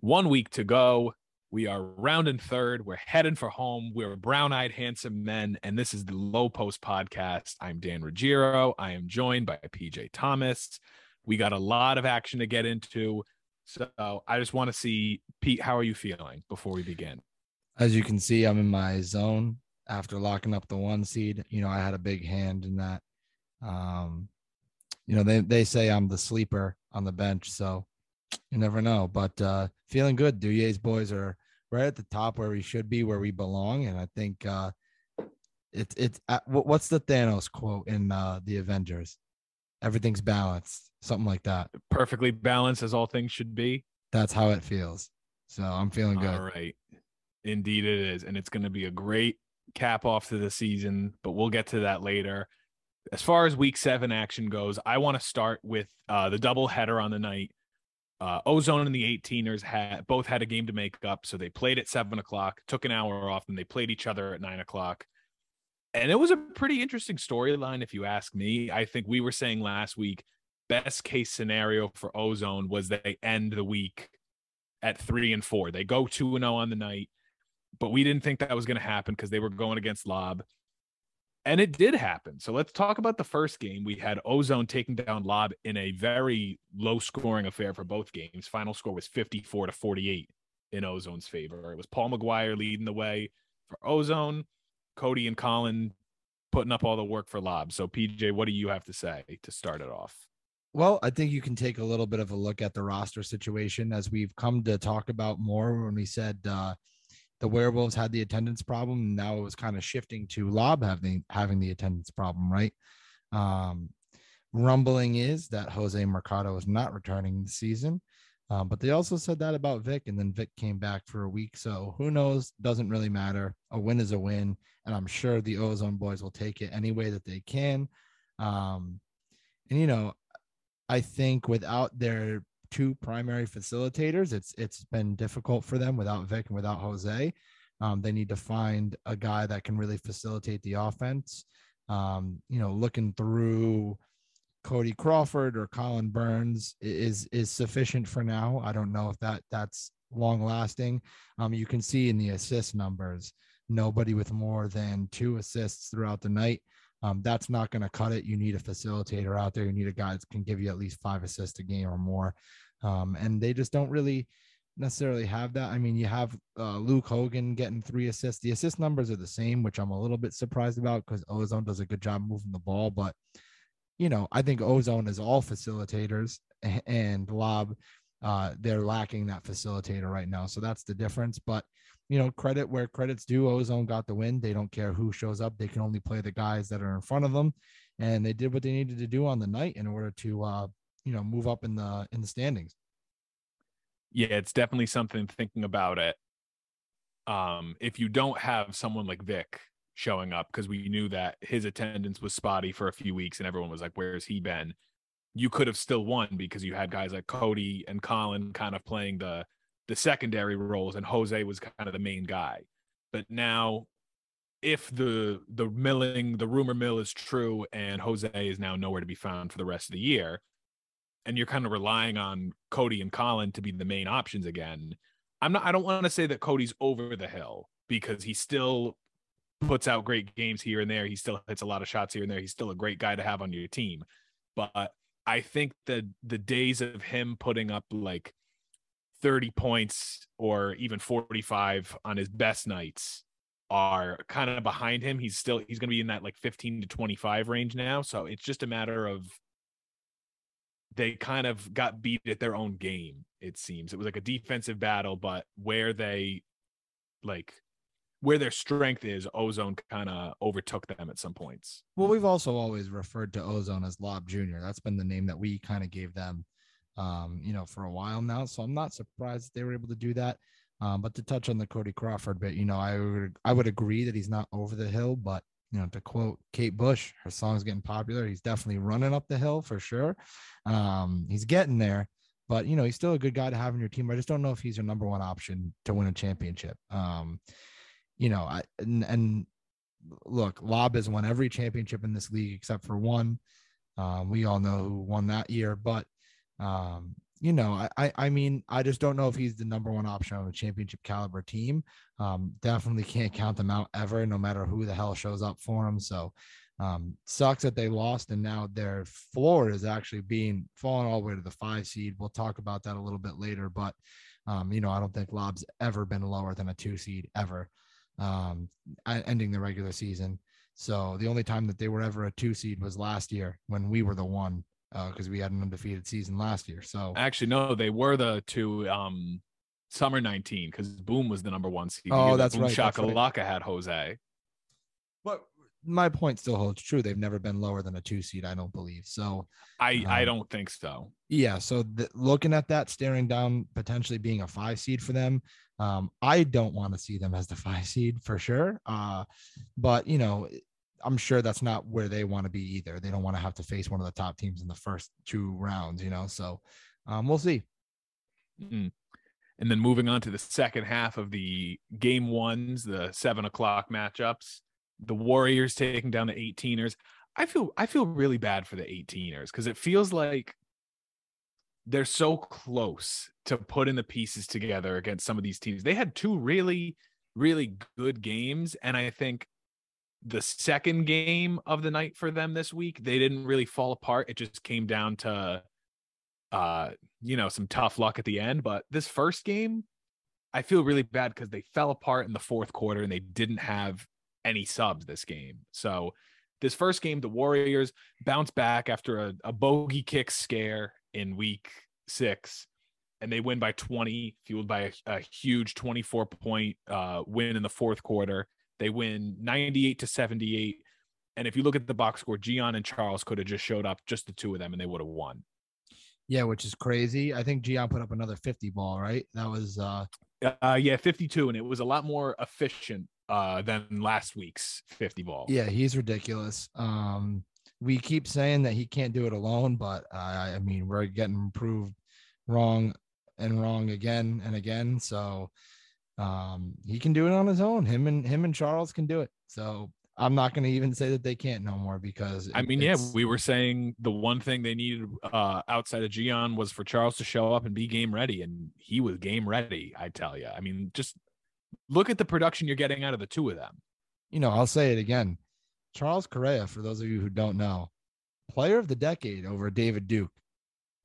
One week to go. We are rounding third. We're heading for home. We're brown eyed, handsome men. And this is the Low Post Podcast. I'm Dan Ruggiero. I am joined by PJ Thomas. We got a lot of action to get into. So I just want to see, Pete, how are you feeling before we begin? As you can see, I'm in my zone after locking up the one seed. You know, I had a big hand in that. Um, you know, they, they say I'm the sleeper on the bench. So you never know. But uh, feeling good. Duyer's boys are right at the top where we should be, where we belong. And I think uh, it's it's uh, what's the Thanos quote in uh, the Avengers? Everything's balanced, something like that. Perfectly balanced as all things should be. That's how it feels. So I'm feeling good. All right. Indeed, it is. And it's going to be a great cap off to the season, but we'll get to that later. As far as week seven action goes, I want to start with uh, the double header on the night uh, Ozone and the 18ers had both had a game to make up, so they played at seven o'clock, took an hour off, and they played each other at nine o'clock. And it was a pretty interesting storyline, if you ask me. I think we were saying last week, best case scenario for Ozone was they end the week at three and four. They go two and zero oh on the night, but we didn't think that was going to happen because they were going against Lob and it did happen. So let's talk about the first game. We had Ozone taking down Lob in a very low scoring affair for both games. Final score was 54 to 48 in Ozone's favor. It was Paul McGuire leading the way for Ozone, Cody and Colin putting up all the work for Lob. So PJ, what do you have to say to start it off? Well, I think you can take a little bit of a look at the roster situation as we've come to talk about more when we said uh, the werewolves had the attendance problem now it was kind of shifting to lob having having the attendance problem right? Um, rumbling is that jose mercado is not returning the season um, but they also said that about vic and then vic came back for a week so who knows? Doesn't really matter. A win is a win and i'm sure the ozone boys will take it any way that they can. Um, and you know i think without their two primary facilitators. It's it's been difficult for them without Vic and without Jose. Um, they need to find a guy that can really facilitate the offense. Um, you know, looking through Cody Crawford or Colin Burns is is sufficient for now. I don't know if that that's long lasting. Um, you can see in the assist numbers, nobody with more than two assists throughout the night. Um, that's not going to cut it. You need a facilitator out there. You need a guy that can give you at least five assists a game or more. Um, and they just don't really necessarily have that. I mean, you have uh, Luke Hogan getting three assists. The assist numbers are the same, which I'm a little bit surprised about because Ozone does a good job moving the ball. But, you know, I think Ozone is all facilitators and Lob, uh, they're lacking that facilitator right now. So that's the difference. But, you know, credit where credit's due. Ozone got the win. They don't care who shows up. They can only play the guys that are in front of them. And they did what they needed to do on the night in order to, uh, you know, move up in the in the standings. Yeah, it's definitely something thinking about it. Um, if you don't have someone like Vic showing up, because we knew that his attendance was spotty for a few weeks and everyone was like, Where's he been? You could have still won because you had guys like Cody and Colin kind of playing the the secondary roles and Jose was kind of the main guy. But now if the the milling the rumor mill is true and Jose is now nowhere to be found for the rest of the year and you're kind of relying on Cody and Colin to be the main options again. I'm not I don't want to say that Cody's over the hill because he still puts out great games here and there. He still hits a lot of shots here and there. He's still a great guy to have on your team. But I think that the days of him putting up like 30 points or even 45 on his best nights are kind of behind him. He's still he's going to be in that like 15 to 25 range now. So it's just a matter of they kind of got beat at their own game. It seems it was like a defensive battle, but where they like where their strength is, Ozone kind of overtook them at some points. Well, we've also always referred to Ozone as Lob Junior. That's been the name that we kind of gave them um, you know, for a while now. So I'm not surprised they were able to do that. Um, but to touch on the Cody Crawford bit, you know, I would I would agree that he's not over the hill, but you know, to quote Kate Bush, her song's getting popular. He's definitely running up the hill for sure. Um, he's getting there, but you know, he's still a good guy to have in your team. I just don't know if he's your number one option to win a championship. Um, you know, I and, and look, Lob has won every championship in this league except for one. Um, we all know who won that year, but um, you know, I, I, I mean, I just don't know if he's the number one option on a championship caliber team. Um, definitely can't count them out ever, no matter who the hell shows up for them. So, um, sucks that they lost, and now their floor is actually being fallen all the way to the five seed. We'll talk about that a little bit later, but um, you know, I don't think Lob's ever been lower than a two seed ever, um, ending the regular season. So the only time that they were ever a two seed was last year when we were the one because uh, we had an undefeated season last year. So actually, no, they were the two um summer 19 because Boom was the number one seed. Oh, that's Boom right. Shakalaka right. had Jose. But my point still holds true. They've never been lower than a two seed, I don't believe. So I um, I don't think so. Yeah. So the, looking at that, staring down potentially being a five seed for them, um, I don't want to see them as the five seed for sure. Uh, but you know, I'm sure that's not where they want to be either. They don't want to have to face one of the top teams in the first two rounds, you know. So um, we'll see. Mm-hmm. And then moving on to the second half of the game ones, the seven o'clock matchups, the Warriors taking down the 18ers. I feel I feel really bad for the 18ers because it feels like they're so close to putting the pieces together against some of these teams. They had two really, really good games, and I think the second game of the night for them this week, they didn't really fall apart. It just came down to uh, you know, some tough luck at the end. But this first game, I feel really bad because they fell apart in the fourth quarter and they didn't have any subs this game. So this first game, the Warriors bounce back after a, a bogey kick scare in week six, and they win by 20, fueled by a, a huge 24 point uh, win in the fourth quarter. They win 98 to 78. And if you look at the box score, Gian and Charles could have just showed up, just the two of them, and they would have won. Yeah, which is crazy. I think Gian put up another 50 ball, right? That was uh uh yeah, 52 and it was a lot more efficient uh than last week's 50 ball. Yeah, he's ridiculous. Um we keep saying that he can't do it alone, but uh, I mean, we're getting proved wrong and wrong again and again. So um he can do it on his own. Him and him and Charles can do it. So I'm not going to even say that they can't no more because I mean, yeah, we were saying the one thing they needed uh, outside of Gian was for Charles to show up and be game ready, and he was game ready. I tell you, I mean, just look at the production you're getting out of the two of them. You know, I'll say it again. Charles Correa, for those of you who don't know, player of the decade over David Duke.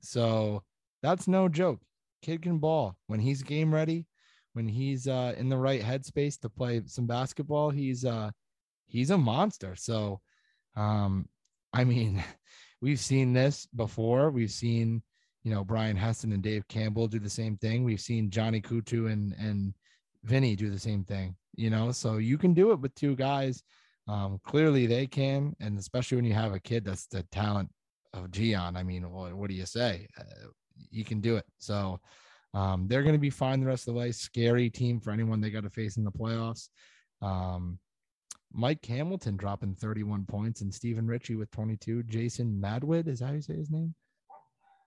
So that's no joke. Kid can ball when he's game ready, when he's uh, in the right headspace to play some basketball. He's uh, he's a monster. So, um, I mean, we've seen this before. We've seen, you know, Brian Heston and Dave Campbell do the same thing. We've seen Johnny Kutu and and Vinny do the same thing. You know, so you can do it with two guys. Um, clearly they can, and especially when you have a kid that's the talent of Gian. I mean, what, what do you say? Uh, you can do it. So um, they're going to be fine the rest of the way. Scary team for anyone they got to face in the playoffs. Um, Mike Hamilton dropping 31 points and Stephen Ritchie with 22. Jason Madwid, is that how you say his name?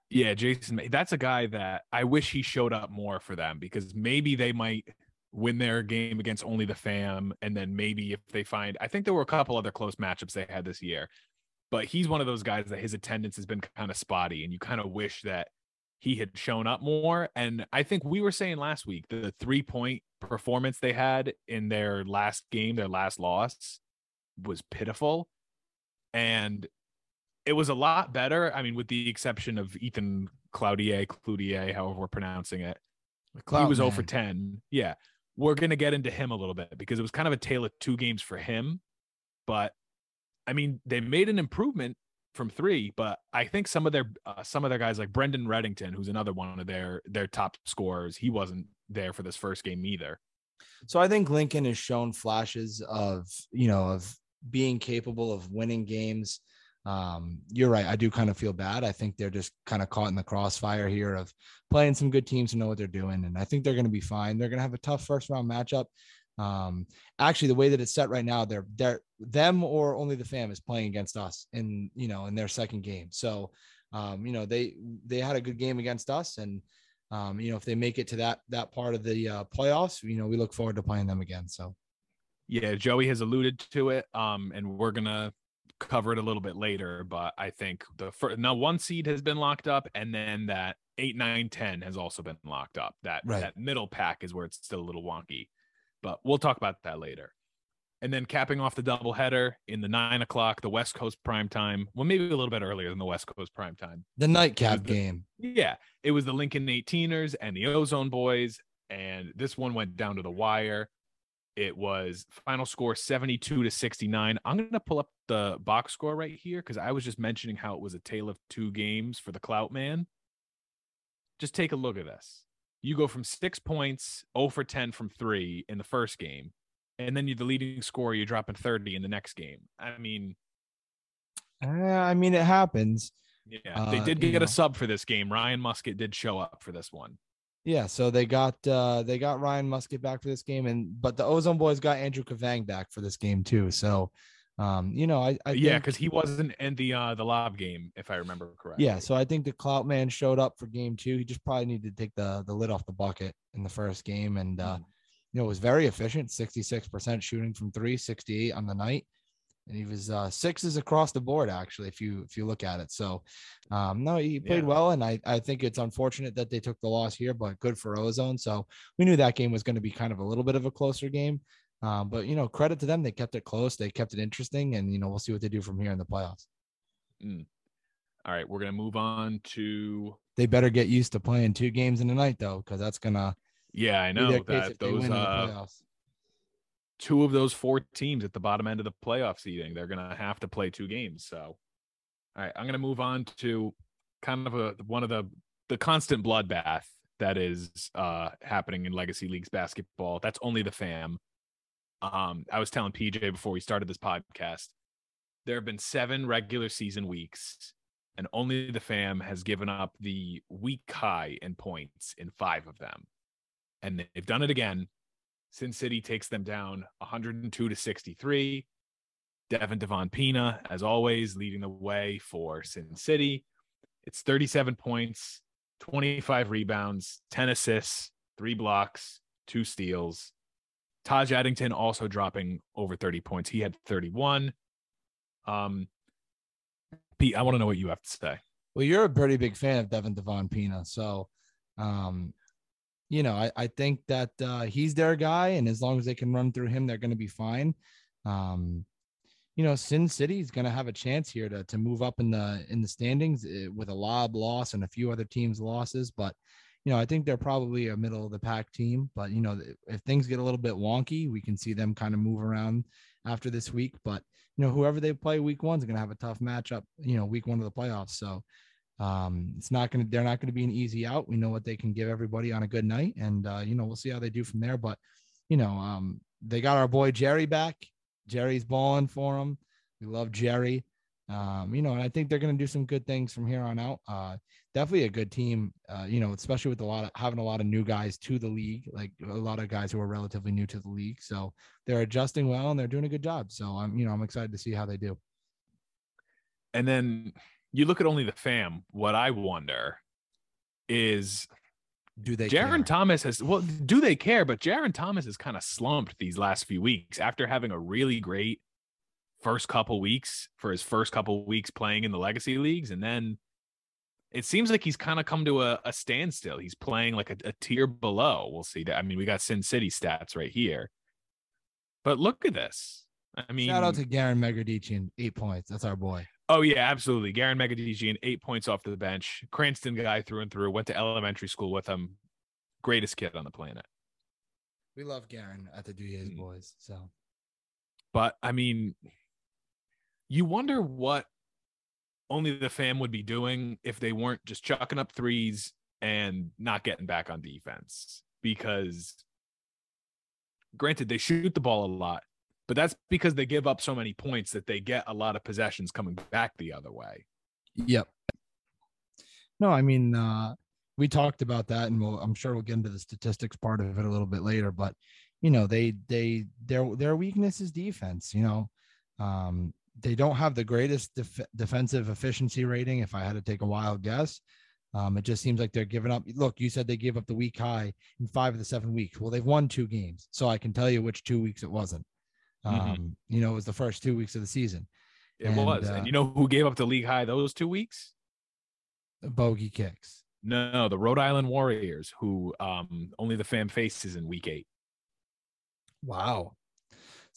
Yeah, Jason. That's a guy that I wish he showed up more for them because maybe they might win their game against only the fam. And then maybe if they find, I think there were a couple other close matchups they had this year, but he's one of those guys that his attendance has been kind of spotty. And you kind of wish that he had shown up more. And I think we were saying last week the three point performance they had in their last game, their last loss, was pitiful. And it was a lot better. I mean, with the exception of Ethan Cloutier, Cloutier, however we're pronouncing it. Cloud he was man. 0 for 10. Yeah. We're going to get into him a little bit because it was kind of a tale of two games for him. But I mean, they made an improvement from three, but I think some of their uh, some of their guys like Brendan Reddington, who's another one of their their top scorers, he wasn't there for this first game either. So I think Lincoln has shown flashes of you know of being capable of winning games. Um, you're right. I do kind of feel bad. I think they're just kind of caught in the crossfire here of playing some good teams who know what they're doing, and I think they're going to be fine. They're going to have a tough first round matchup. Um, actually, the way that it's set right now, they're they're them or only the fam is playing against us in you know in their second game. So, um, you know they they had a good game against us, and um, you know if they make it to that that part of the uh, playoffs, you know we look forward to playing them again. So, yeah, Joey has alluded to it, um, and we're gonna cover it a little bit later. But I think the first now one seed has been locked up, and then that eight, nine, 10 has also been locked up. That Right. that middle pack is where it's still a little wonky, but we'll talk about that later. And then capping off the doubleheader in the nine o'clock, the West Coast prime time. Well, maybe a little bit earlier than the West Coast prime time. The nightcap the- game. Yeah, it was the Lincoln 18ers and the Ozone Boys, and this one went down to the wire. It was final score 72 to 69. I'm going to pull up the box score right here because I was just mentioning how it was a tale of two games for the Clout Man. Just take a look at this. You go from six points, 0 for 10 from three in the first game, and then you're the leading scorer, you're dropping 30 in the next game. I mean, Uh, I mean, it happens. yeah, they Uh, did you get know. a sub for this game. Ryan Musket did show up for this one. Yeah, so they got uh they got Ryan Musket back for this game, and but the Ozone Boys got Andrew Kavang back for this game too. So, um, you know, I, I yeah, because he wasn't in the uh the lob game, if I remember correctly. yeah, so I think the Clout Man showed up for game two. He just probably needed to take the the lid off the bucket in the first game, and uh, Mhm. you know, was very efficient, sixty six percent shooting from three, 68 on the night, and he was uh sixes across the board actually. If you if you look at it, so um, no, he played Yeah. well, and I I think it's unfortunate that they took the loss here, but good for Ozone. So we knew that game was going to be kind of a little bit of a closer game. Um, but you know, credit to them, they kept it close, they kept it interesting, and you know, we'll see what they do from here in the playoffs. All right, we're gonna move on to They better get used to playing two games in a night though, because that's gonna yeah, I know that those win in the uh two of those four teams at the bottom end of the playoff seeding, they're gonna have to play two games. So all right, I'm gonna move on to kind of a one of the the constant bloodbath that is uh happening in legacy leagues basketball. That's only the fam. Um, I was telling PJ before we started this podcast, there have been seven regular season weeks, and only the fam has given up the week high in points in five of them. And they've done it again. Sin City takes them down 102 to 63. Devin Devon Pina, as always, leading the way for Sin City. It's 37 points, 25 rebounds, 10 assists, three blocks, two steals. Taj Addington also dropping over 30 points. He had 31. Um, Pete, I want to know what you have to say. Well, you're a pretty big fan of Devin Devon Pina, so um, you know, I, I think that uh, he's their guy, and as long as they can run through him, they're going to be fine. Um, you know, Sin City is going to have a chance here to to move up in the in the standings eh, with a lob loss and a few other teams' losses, but you know, I think they're probably a middle of the pack team. But you know, if things get a little bit wonky, we can see them kind of move around after this week. But you know, whoever they play week one is going to have a tough matchup. You know, week one of the playoffs, so um, it's not going to, they're not going to be an easy out. We know what they can give everybody on a good night. And, uh, you know, we'll see how they do from there. But, you know, um, they got our boy Jerry back. Jerry's balling for them. We love Jerry. Um, you know, and I think they're going to do some good things from here on out. Uh, definitely a good team, uh, you know, especially with a lot of having a lot of new guys to the league, like a lot of guys who are relatively new to the league. So they're adjusting well and they're doing a good job. So I'm, you know, I'm excited to see how they do. And then you look at only the fam. What I wonder is Do they? Jaron care? Thomas has well, do they care? But Jaron Thomas has kind of slumped these last few weeks after having a really great first couple weeks for his first couple weeks playing in the legacy leagues, and then it seems like he's kind of come to a, a standstill. He's playing like a, a tier below. We'll see. that I mean, we got Sin City stats right here, but look at this. I mean, Shout out to Garen Megadichian, eight points. That's our boy. Oh yeah, absolutely. Garen Megadigian, eight points off the bench. Cranston guy through and through. Went to elementary school with him. Greatest kid on the planet. We love Garen at the Duyes Mm. boys. So But I mean, you wonder what only the fam would be doing if they weren't just chucking up threes and not getting back on defense. Because granted, they shoot the ball a lot, but that's because they give up so many points that they get a lot of possessions coming back the other way. Yep. No, I mean, uh, we talked about that, and we'll, I'm sure we'll get into the statistics part of it a little bit later. But you know, they they their their weakness is defense. You know, um, they don't have the greatest def- defensive efficiency rating. If I had to take a wild guess, um, it just seems like they're giving up. Look, you said they gave up the week high in five of the seven weeks. Well, they've won two games, so I can tell you which two weeks it wasn't. Um, Mhm. You know, it was the first two weeks of the season. It And, was. uh, and you know who gave up the league high those two weeks? Bogey kicks. No, the Rhode Island Warriors, who um only the fam faces in week eight. Wow.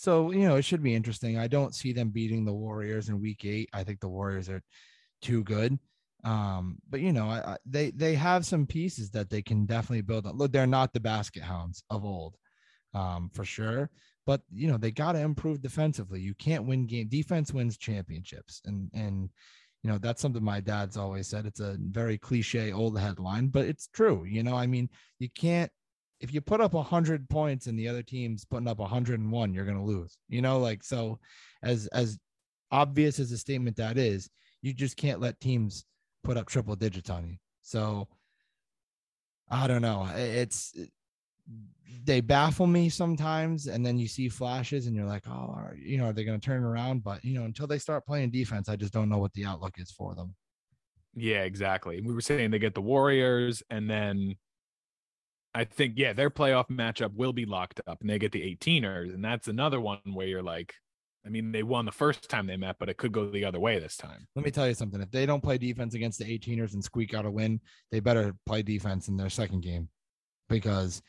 So, you know, it should be interesting. I don't see them beating the Warriors in week eight. I think the Warriors are too good. Um, but you know, I, I, they they have some pieces that they can definitely build on. Look, they're not the basket hounds of old, um, for sure. But you know, they got to improve defensively. You can't win game defense wins championships, and and you know that's something my dad's always said. It's a very cliche old headline, but it's true. You know, I mean, you can't if you put up 100 points and the other team's putting up 101 you're going to lose you know like so as as obvious as a statement that is you just can't let teams put up triple digits on you. So I don't know. It's they baffle me sometimes, and then you see flashes, and you're like, oh, you know, are they going to turn around? But you know, until they start playing defense, I just don't know what the outlook is for them. Yeah, exactly. We were saying they get the Warriors, and then I think yeah, their playoff matchup will be locked up, and they get the 18ers, and that's another one where you're like, I mean, they won the first time they met, but it could go the other way this time. Let me tell you something. If they don't play defense against the 18ers and squeak out a win, they better play defense in their second game. Because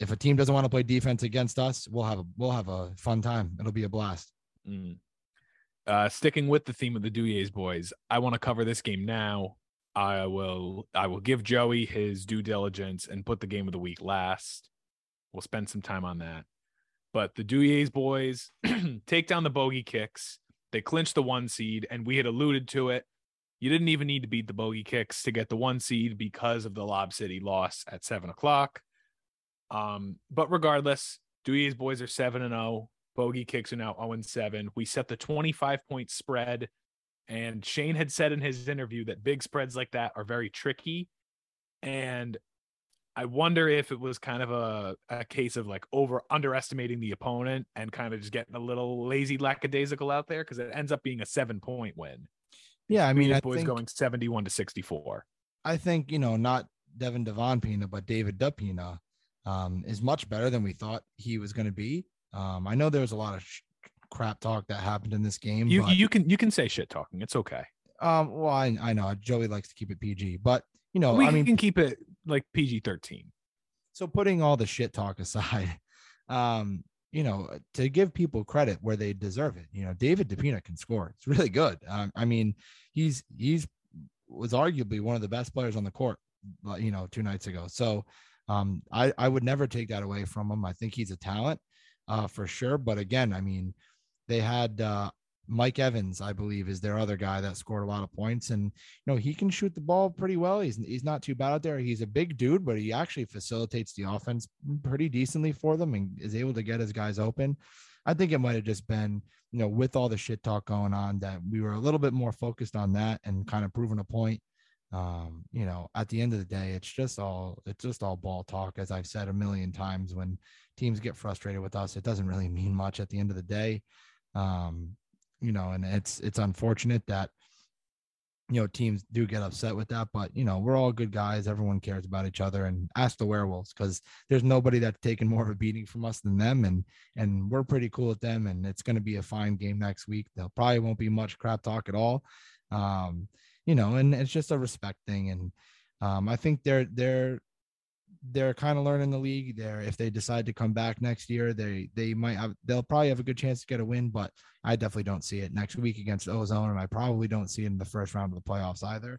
if a team doesn't want to play defense against us, we'll have a we'll have a fun time. It'll be a blast. Mm. Uh, sticking with the theme of the Duyes boys, I want to cover this game now. I will I will give Joey his due diligence and put the game of the week last. We'll spend some time on that. But the Duyes boys take down the bogey kicks. They clinch the one seed, and we had alluded to it. You didn't even need to beat the bogey kicks to get the one seed because of the Lob City loss at seven o'clock. Um, but regardless, Duyes boys are seven and zero. Oh. Bogey kicks are now zero and seven. We set the twenty five point spread, and Shane had said in his interview that big spreads like that are very tricky. And I wonder if it was kind of a, a case of like over underestimating the opponent and kind of just getting a little lazy lackadaisical out there because it ends up being a seven point win. Yeah, I mean, I boys think, going 71 to 64. I think, you know, not Devin Devon Pina, but David DePina um, is much better than we thought he was going to be. Um, I know there was a lot of sh- crap talk that happened in this game. You but, you can you can say shit talking. It's okay. Um, well, I, I know Joey likes to keep it PG, but you know, we I mean, we can keep it like PG 13. So putting all the shit talk aside, um, you know, to give people credit where they deserve it. You know, David DePina can score. It's really good. Um, I mean, he's he's was arguably one of the best players on the court. You know, two nights ago. So um, I I would never take that away from him. I think he's a talent uh, for sure. But again, I mean, they had uh, Mike Evans, I believe, is their other guy that scored a lot of points, and you know he can shoot the ball pretty well. He's he's not too bad out there. He's a big dude, but he actually facilitates the offense pretty decently for them and is able to get his guys open. I think it might have just been, you know, with all the shit talk going on, that we were a little bit more focused on that and kind of proving a point. Um, you know, at the end of the day, it's just all it's just all ball talk, as I've said a million times. When teams get frustrated with us, it doesn't really mean much at the end of the day. Um, you know, and it's it's unfortunate that you know teams do get upset with that, but you know we're all good guys. Everyone cares about each other, and ask the werewolves because there's nobody that's taken more of a beating from us than them, and and we're pretty cool with them, and it's going to be a fine game next week. There probably won't be much crap talk at all, um, you know, and it's just a respect thing, and um, I think they're they're they're kind of learning the league there. If they decide to come back next year, they they might have they'll probably have a good chance to get a win, but I definitely don't see it next week against Ozone, and I probably don't see it in the first round of the playoffs either.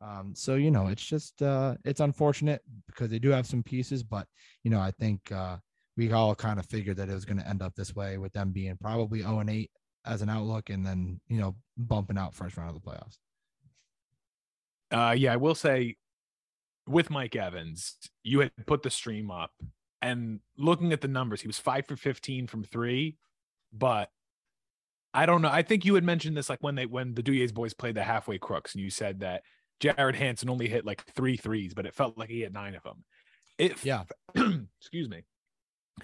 Um, so you know, it's just uh, it's unfortunate because they do have some pieces, but you know, I think uh, we all kind of figured that it was going to end up this way with them being probably 0 and 8 as an outlook, and then you know bumping out first round of the playoffs. Uh, yeah, I will say with Mike Evans, you had put the stream up and looking at the numbers, he was five for 15 from three, but I don't know. I think you had mentioned this like when they when the Duyes boys played the halfway crooks, and you said that Jared Hanson only hit like three threes, but it felt like he had nine of them. It yeah, excuse me.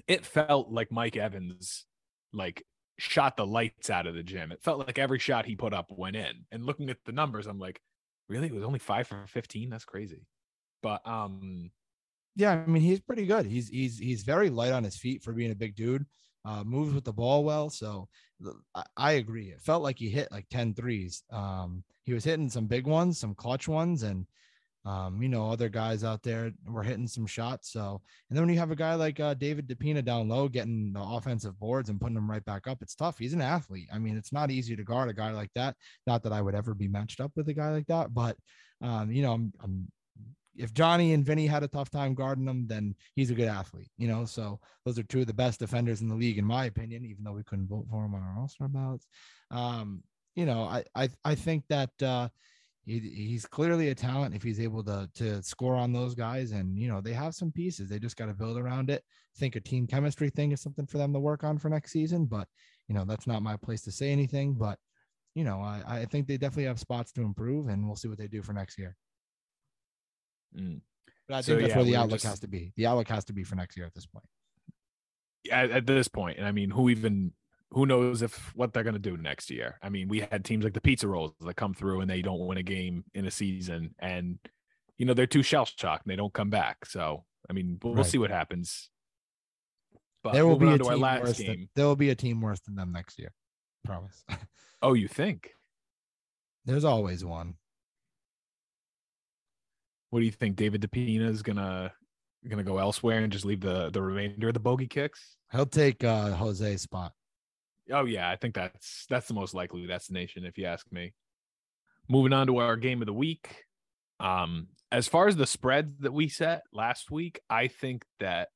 It felt like Mike Evans like shot the lights out of the gym. It felt like every shot he put up went in. And looking at the numbers, I'm like, really? It was only five for 15? That's crazy. But um yeah, I mean he's pretty good. He's he's he's very light on his feet for being a big dude. Uh, moves with the ball well. So I, I, agree. It felt like he hit like 10 threes. Um, he was hitting some big ones, some clutch ones, and Um, you know, other guys out there were hitting some shots. So, and then when you have a guy like uh, David DePina down low getting the offensive boards and putting them right back up, it's tough. He's an athlete. I mean, it's not easy to guard a guy like that. Not that I would ever be matched up with a guy like that, but um, you know, I'm, I'm if Johnny and Vinny had a tough time guarding him, then he's a good athlete, you know. So those are two of the best defenders in the league, in my opinion, even though we couldn't vote for him on our all-star ballots. Um, you know, I I I think that uh he, he's clearly a talent if he's able to to score on those guys. And you know, they have some pieces. They just got to build around it. I think a team chemistry thing is something for them to work on for next season, but you know, that's not my place to say anything. But you know, I, I think they definitely have spots to improve, and we'll see what they do for next year. Mm. But I think So, that's yeah, where the outlook just- has to be. The outlook has to be for next year at this point. at, at this point, and I mean, who even who knows if what they're going to do next year? I mean, we had teams like the Pizza Rolls that come through and they don't win a game in a season, and you know they're too shell shocked and they don't come back. So I mean, we'll, we'll Right. see what happens. But there will be a on to our team worse game. than, there will be a team worse than them next year. Promise. Oh, you think? There's always one. What do you think? David DePina is gonna gonna go elsewhere and just leave the the remainder of the bogey kicks? He'll take uh Jose's spot. Oh yeah, I think that's that's the most likely destination if you ask me. Moving on to our game of the week. Um as far as the spreads that we set last week, I think that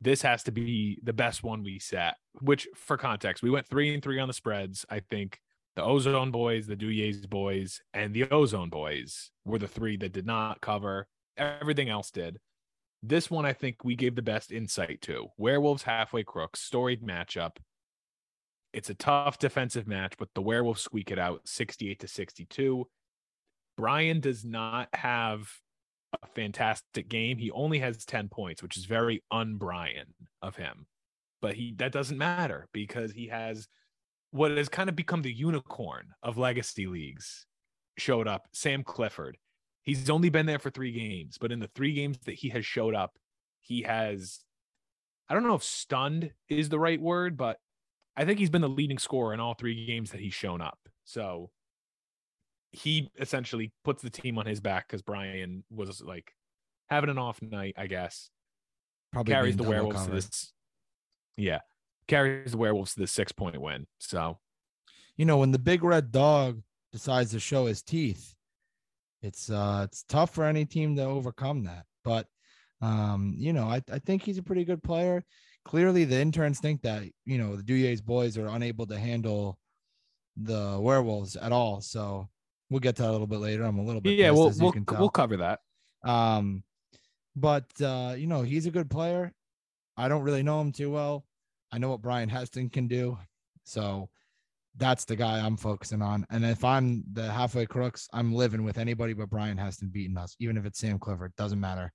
this has to be the best one we set, which for context, we went 3 and 3 on the spreads. I think the Ozone boys, the Duyes boys, and the Ozone boys were the three that did not cover. Everything else did. This one I think we gave the best insight to. Werewolves halfway crooks, storied matchup. It's a tough defensive match, but the Werewolves squeak it out 68 to 62. Brian does not have a fantastic game. He only has 10 points, which is very un-Brian of him. But he that doesn't matter because he has what has kind of become the unicorn of legacy leagues showed up, Sam Clifford. He's only been there for 3 games, but in the 3 games that he has showed up, he has I don't know if stunned is the right word, but I think he's been the leading scorer in all 3 games that he's shown up. So he essentially puts the team on his back because Brian was like having an off night, I guess. Probably carries the werewolves to this. Yeah, carries the werewolves to the six point win. So You know, when the big red dog decides to show his teeth, it's uh it's tough for any team to overcome that. But um, you know, I, I think he's a pretty good player. Clearly the interns think that, you know, the Duyes boys are unable to handle the werewolves at all. So we'll get to that a little bit later. I'm a little bit yeah, we'll we'll we'll cover that. Um, but uh, you know, he's a good player. I don't really know him too well. I know what Brian Heston can do. So that's the guy I'm focusing on. And if I'm the halfway crooks, I'm living with anybody but Brian Heston beating us, even if it's Sam Clifford, doesn't matter.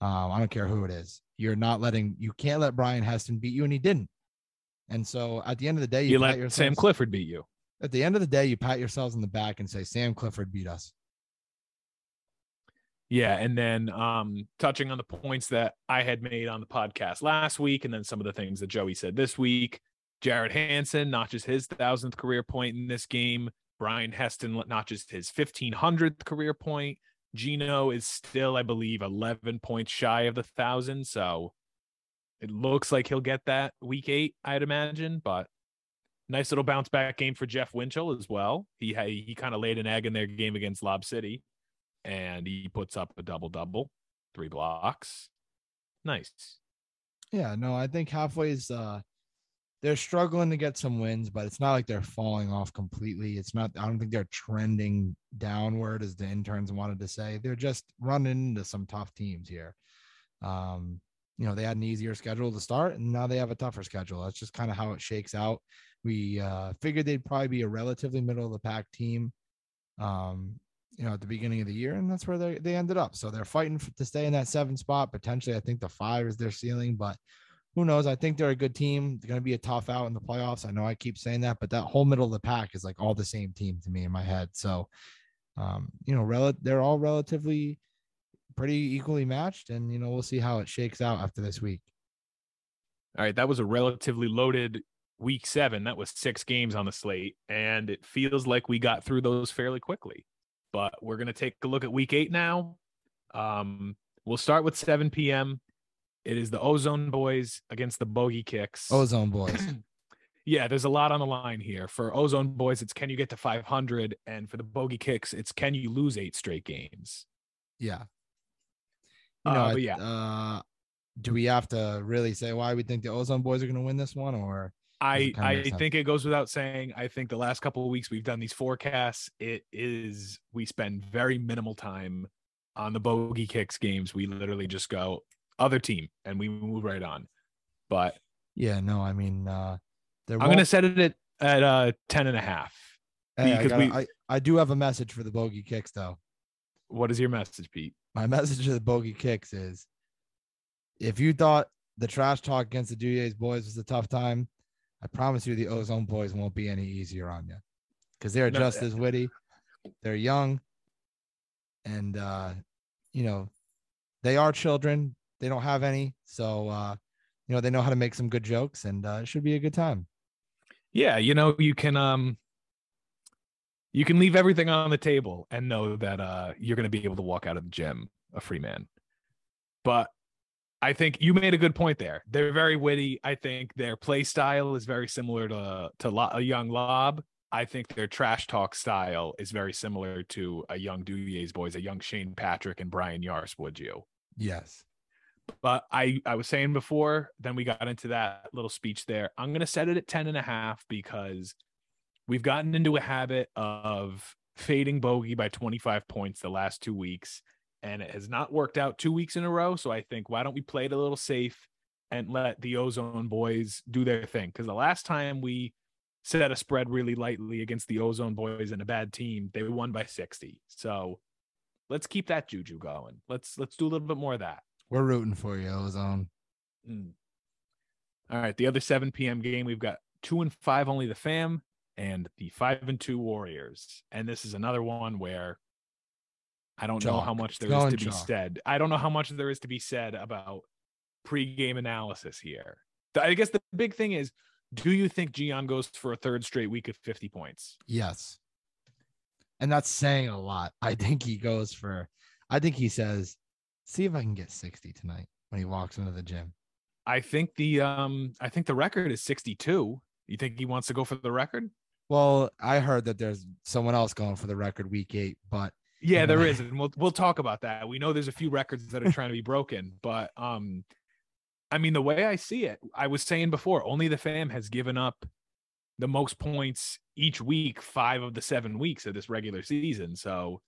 Um, I don't care who it is. You're not letting you can't let Brian Heston beat you, and he didn't. And so at the end of the day, you, You let yourselves, Sam Clifford beat you. at the end of the day, you pat yourselves on the back and say, Sam Clifford beat us. Yeah, and then um touching on the points that I had made on the podcast last week, and then some of the things that Joey said this week. Jared Hansen notches his thousandth career point in this game. Brian Heston notches his fifteen hundredth career point. Gino is still, I believe, eleven points shy of the thousand. So it looks like he'll get that week eight, I'd imagine. But nice little bounce back game for Jeff Winchell as well. He he kind of laid an egg in their game against Lob City and he puts up a double double, three blocks. Nice. Yeah, no, I think halfway's uh they're struggling to get some wins, but it's not like they're falling off completely. It's not I don't think they're trending downward as the interns wanted to say. They're just running into some tough teams here. Um, you know, they had an easier schedule to start and now they have a tougher schedule. That's just kind of how it shakes out. We uh figured they'd probably be a relatively middle of the pack team. Um, you know, at the beginning of the year, and that's where they, they ended up. So they're fighting to stay in that seven spot. Potentially, I think the five is their ceiling, but who knows? I think they're a good team. They're going to be a tough out in the playoffs. I know I keep saying that, but that whole middle of the pack is like all the same team to me in my head. So, um, you know, rel- they're all relatively pretty equally matched, and you know, we'll see how it shakes out after this week. All right, that was a relatively loaded week seven. That was six games on the slate, and it feels like we got through those fairly quickly. But we're gonna take a look at week eight now. Um, we'll start with 7 p.m. It is the Ozone Boys against the Bogey Kicks. Ozone boys. yeah, there's a lot on the line here. For Ozone Boys, it's can you get to 500, and for the Bogey Kicks, it's can you lose eight straight games. Yeah. You know, Uh, but yeah. Uh, do we have to really say why we think the Ozone Boys are going to win this one, or I I think it goes without saying. I think the last couple of weeks we've done these forecasts. It is we spend very minimal time on the bogey kicks games. We literally just go other team and we move right on. But yeah, no, I mean, uh, there I'm gonna set it at, at uh 10 and a half. Hey, I, gotta- we- I, I do have a message for the bogey kicks though. What is your message, Pete? My message to the bogey kicks is if you thought the trash talk against the Duyes boys was a tough time, I promise you the ozone boys won't be any easier on you because they're No, just uh, as witty. They're young and uh, you know, they are children. They don't have any. So uh, you know, they know how to make some good jokes and uh, it should be a good time. Yeah, you know, you can um you can leave everything on the table and know that uh you're gonna be able to walk out of the gym a free man. But I think you made a good point there. They're very witty. I think their play style is very similar to to Lo- a young Lob. I think their trash talk style is very similar to a young Duyes boys, a young Shane Patrick and Brian Yars would you. Yes. But I I was saying before, then we got into that little speech there. I'm gonna set it at 10 and a half because we've gotten into a habit of fading bogey by 25 points the last two weeks, and it has not worked out two weeks in a row. So I think why don't we play it a little safe and let the ozone boys do their thing? Because the last time we set a spread really lightly against the ozone boys and a bad team, they won by 60. So let's keep that juju going. Let's let's do a little bit more of that. We're rooting for you, Ozone. Mm. All right, the other 7 p.m. game we've got two and five only the fam and the five and two Warriors, and this is another one where I don't know how much there is to be said. I don't know how much there is to be said about pre-game analysis here. I guess the big thing is, do you think Gian goes for a third straight week of 50 points? Yes. And that's saying a lot. I think he goes for, I think he says, see if I can get 60 tonight when he walks into the gym. I think the um I think the record is 62. You think he wants to go for the record? Well, I heard that there's someone else going for the record week eight, but Yeah, there is, and we'll we'll talk about that. We know there's a few records that are trying to be broken, but um, I mean, the way I see it, I was saying before, only the fam has given up the most points each week, five of the seven weeks of this regular season. So,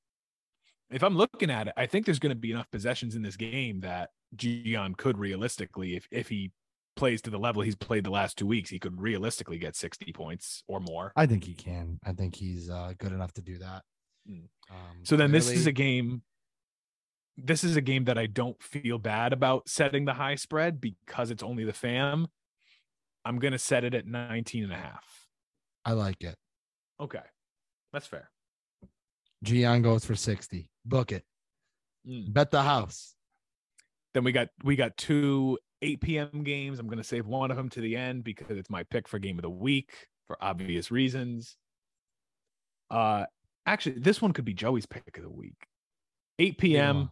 if I'm looking at it, I think there's going to be enough possessions in this game that Gian could realistically, if if he plays to the level he's played the last two weeks, he could realistically get 60 points or more. I think he can. I think he's uh, good enough to do that. Mm. Um, So then this is a game. This is a game that I don't feel bad about setting the high spread because it's only the fam. I'm going to set it at 19 and a half. I like it. Okay. That's fair. Gian goes for 60. Book it. Mm. Bet the house. Then we got we got two 8 p.m. games. I'm going to save one of them to the end because it's my pick for game of the week for obvious reasons. Uh actually this one could be Joey's pick of the week. 8 p.m.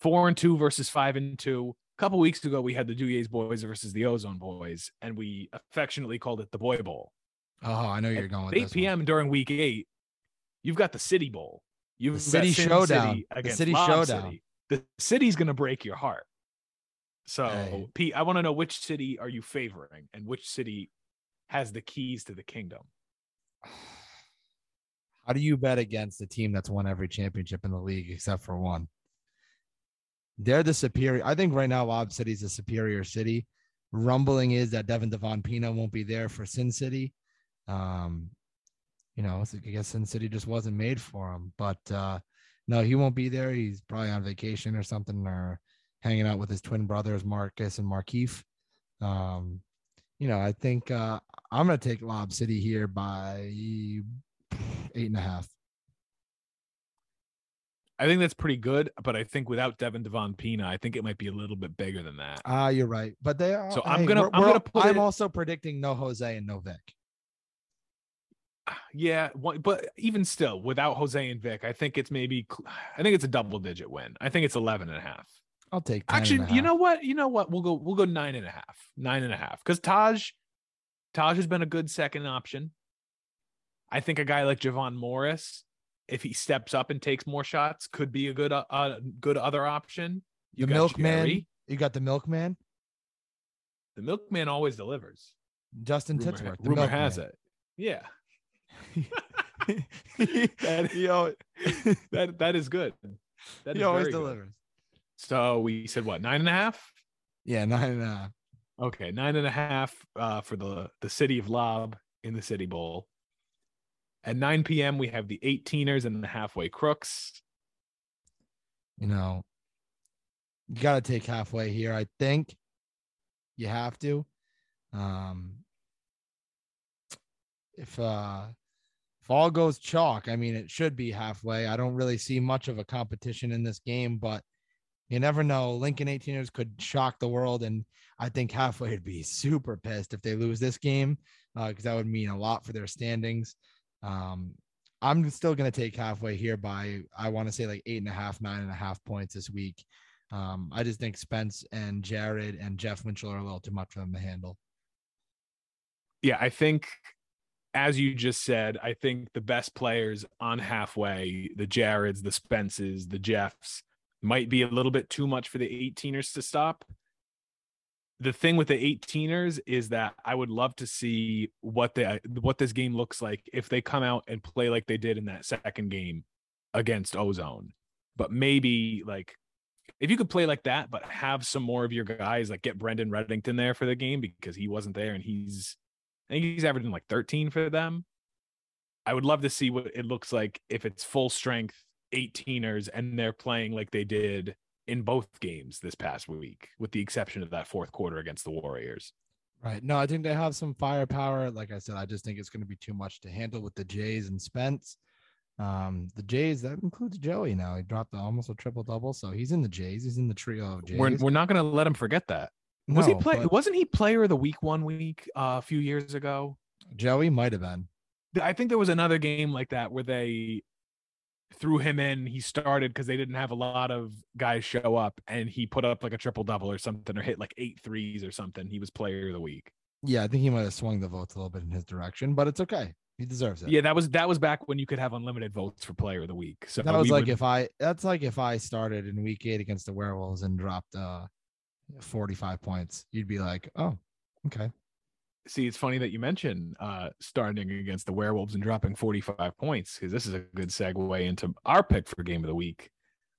four and two versus five and two. A couple weeks ago, we had the Duyes boys versus the Ozone boys, and we affectionately called it the Boy Bowl. Oh, I know you're going with 8 this one. p.m. during week eight, you've got the City Bowl. You've got City Showdown. City The against City Lob Showdown. City. The city's going to break your heart. So, Hey. Pete, I want to know which city are you favoring, and which city has the keys to the kingdom? How do you bet against a team that's won every championship in the league except for one? They're the superior. I think right now Lob City's a superior city. Rumbling is that Devin Devon Pino won't be there for Sin City. Um, you know, I guess Sin City just wasn't made for him. But uh, no, he won't be there. He's probably on vacation or something, or hanging out with his twin brothers Marcus and Markeef. Um, you know, I think uh, I'm gonna take Lob City here by eight and a half. I think that's pretty good, but I think without Devin Devon Pina, I think it might be a little bit bigger than that. Ah, you're right. But they are. So I'm gonna- we're- I'm we're- gonna put I'm it- also predicting no Jose and no Vic. yeah, but even still, without Jose and Vic, I think it's maybe I think it's a double digit win. I think it's 11 and a half. I'll take 10 Actually, you know what? You know what? We'll go we'll go nine and a half. Nine and a half. Because Taj, Taj has been a good second option. I think a guy like Javon Morris, if he steps up and takes more shots, could be a good uh, uh good other option. You the got milkman. Jerry. You got the milkman, The milkman always delivers. Justin Rumor, Titsworth. the rumor has it. Yeah. That- he always, That that is good. That he is always very good. delivers. So we said what nine and a half? Yeah, nine and a half. Okay, nine and a half uh, for the the city of Lob in the City Bowl. At 9 p.m., we have the 18ers and the halfway crooks. You know, you got to take halfway here. I think you have to. Um, if uh, if all goes chalk, I mean, it should be halfway. I don't really see much of a competition in this game, but you never know. Lincoln 18ers could shock the world, and I think halfway would be super pissed if they lose this game because that would mean a lot for their standings. Um, I'm still going to take halfway here by I want to say like eight and a half, nine and a half points this week. Um, I just think Spence and Jared and Jeff Winchell are a little too much for them to handle. Yeah, I think, as you just said, I think the best players on halfway, the Jareds, the Spences, the Jeffs, might be a little bit too much for the 18ers to stop. The thing with the 18ers is that I would love to see what the what this game looks like if they come out and play like they did in that second game against Ozone. But maybe like if you could play like that, but have some more of your guys like get Brendan Reddington there for the game because he wasn't there and he's I think he's averaging like 13 for them. I would love to see what it looks like if it's full strength 18ers and they're playing like they did in both games this past week, with the exception of that fourth quarter against the Warriors. Right. No, I think they have some firepower. Like I said, I just think it's going to be too much to handle with the Jays and Spence. Um, the Jays that includes Joey now. He dropped almost a triple double, so he's in the Jays. He's in the trio of Jays. We're, we're not going to let him forget that. Was he play? But... Wasn't he player of the week one week uh, a few years ago? Joey might have been. I think there was another game like that where they threw him in. He started because they didn't have a lot of guys show up, and he put up like a triple double or something, or hit like eight threes or something. He was player of the week. Yeah, I think he might have swung the votes a little bit in his direction, but it's okay. He deserves it. Yeah, that was that was back when you could have unlimited votes for player of the week. So that was we like would- if I that's like if I started in week eight against the werewolves and dropped uh 45 points, you'd be like, Oh, okay. See. It's funny that you mentioned uh, starting against the Werewolves and dropping 45 points because this is a good segue into our pick for game of the week.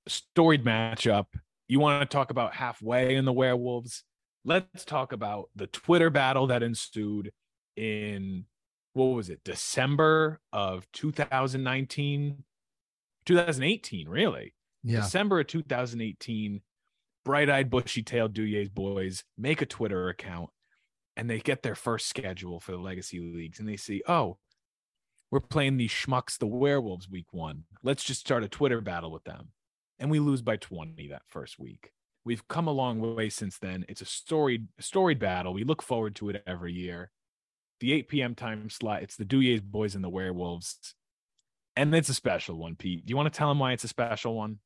Storied matchup. You want to talk about halfway in the Werewolves? Let's talk about the Twitter battle that ensued in what was it, December of 2019, 2018, really. Yeah. December of 2018, bright eyed, bushy tailed Duyes boys make a Twitter account and they get their first schedule for the legacy leagues and they see, oh, we're playing these schmucks, the werewolves, week one. Let's just start a Twitter battle with them. And we lose by 20 that first week. We've come a long way since then. It's a storied, storied battle. We look forward to it every year. The 8 p.m. time slot, it's the Duyes boys and the werewolves. And it's a special one, Pete. Do you want to tell them why it's a special one?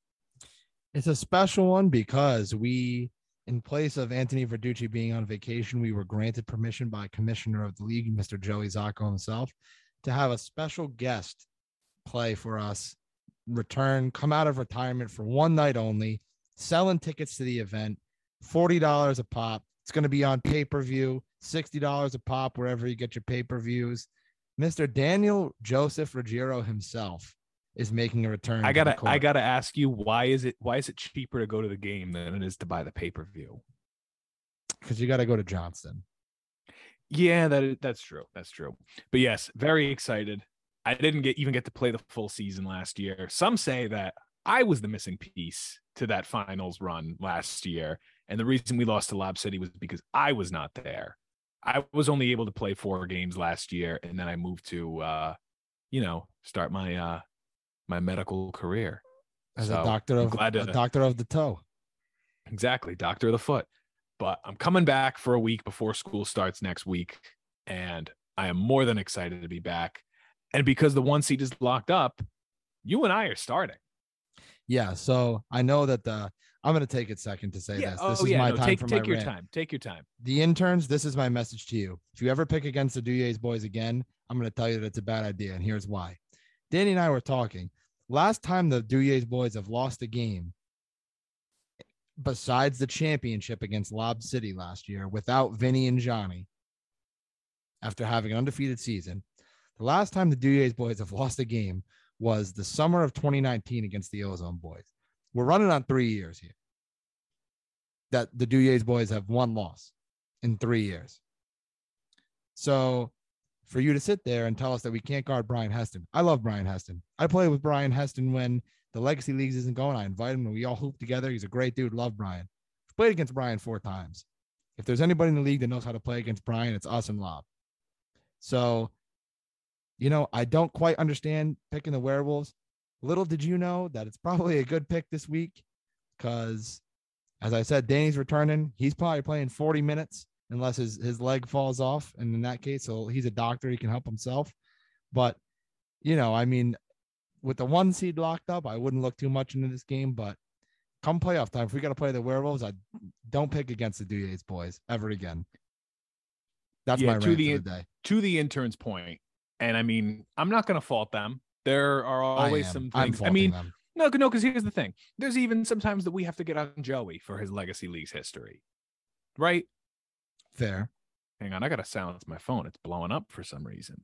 It's a special one because we, in place of Anthony Verducci being on vacation, we were granted permission by Commissioner of the League, Mr. Joey Zacco himself, to have a special guest play for us, return, come out of retirement for one night only, selling tickets to the event, $40 a pop. It's going to be on pay per view, $60 a pop, wherever you get your pay per views. Mr. Daniel Joseph Ruggiero himself is making a return. I gotta I gotta ask you why is it why is it cheaper to go to the game than it is to buy the pay per view? because you got to go to Johnston. Yeah, that is, that's true. That's true. But yes, very excited. I didn't get even get to play the full season last year. Some say that I was the missing piece to that finals run last year, and the reason we lost to Lob City was because I was not there. I was only able to play four games last year, and then I moved to, uh, you know, start my uh, my medical career. as So, a doctor of glad a doctor of the toe. Exactly, doctor of the foot. But I'm coming back for a week before school starts next week, and I am more than excited to be back. And because the one seat is locked up, you and I are starting. Yeah. So I know that the I'm going to take a second to say Yeah. this. Oh, This is yeah. my no, time take for take my your rant. time. Take your time. The interns, this is my message to you. If you ever pick against the Duyes boys again, I'm going to tell you that it's a bad idea, and here's why. Danny and I were talking. Last time the Duyes boys have lost a game, besides the championship against Lob City last year, without Vinny and Johnny, after having an undefeated season, the last time the Duyes boys have lost a game was the summer of 2019 against the Ozone boys. We're running on three years here that the Duyes boys have one loss in three years. So for you to sit there and tell us that we can't guard Brian Heston, I love Brian Heston. I play with Brian Heston when the legacy leagues isn't going. I invite him and we all hoop together. He's a great dude. Love Brian. I've played against Brian four times. If there's anybody in the league that knows how to play against Brian, it's us and Lob. So, you know, I don't quite understand picking the werewolves. Little did you know that it's probably a good pick this week because as I said, Danny's returning. He's probably playing 40 minutes unless his, his leg falls off. And in that case, so he's a doctor, he can help himself. But, you know, I mean, with the one seed locked up, I wouldn't look too much into this game. But come playoff time, if we got to play the werewolves, I don't pick against the Duyes boys ever again. That's Yeah, my to the- the day. To the intern's point, and I mean, I'm not going to fault them. There are always some things. I mean, them. no, no, because here's the thing. There's even sometimes that we have to get on Joey for his legacy leagues history, right? Fair. Hang on, I gotta silence my phone. It's blowing up for some reason.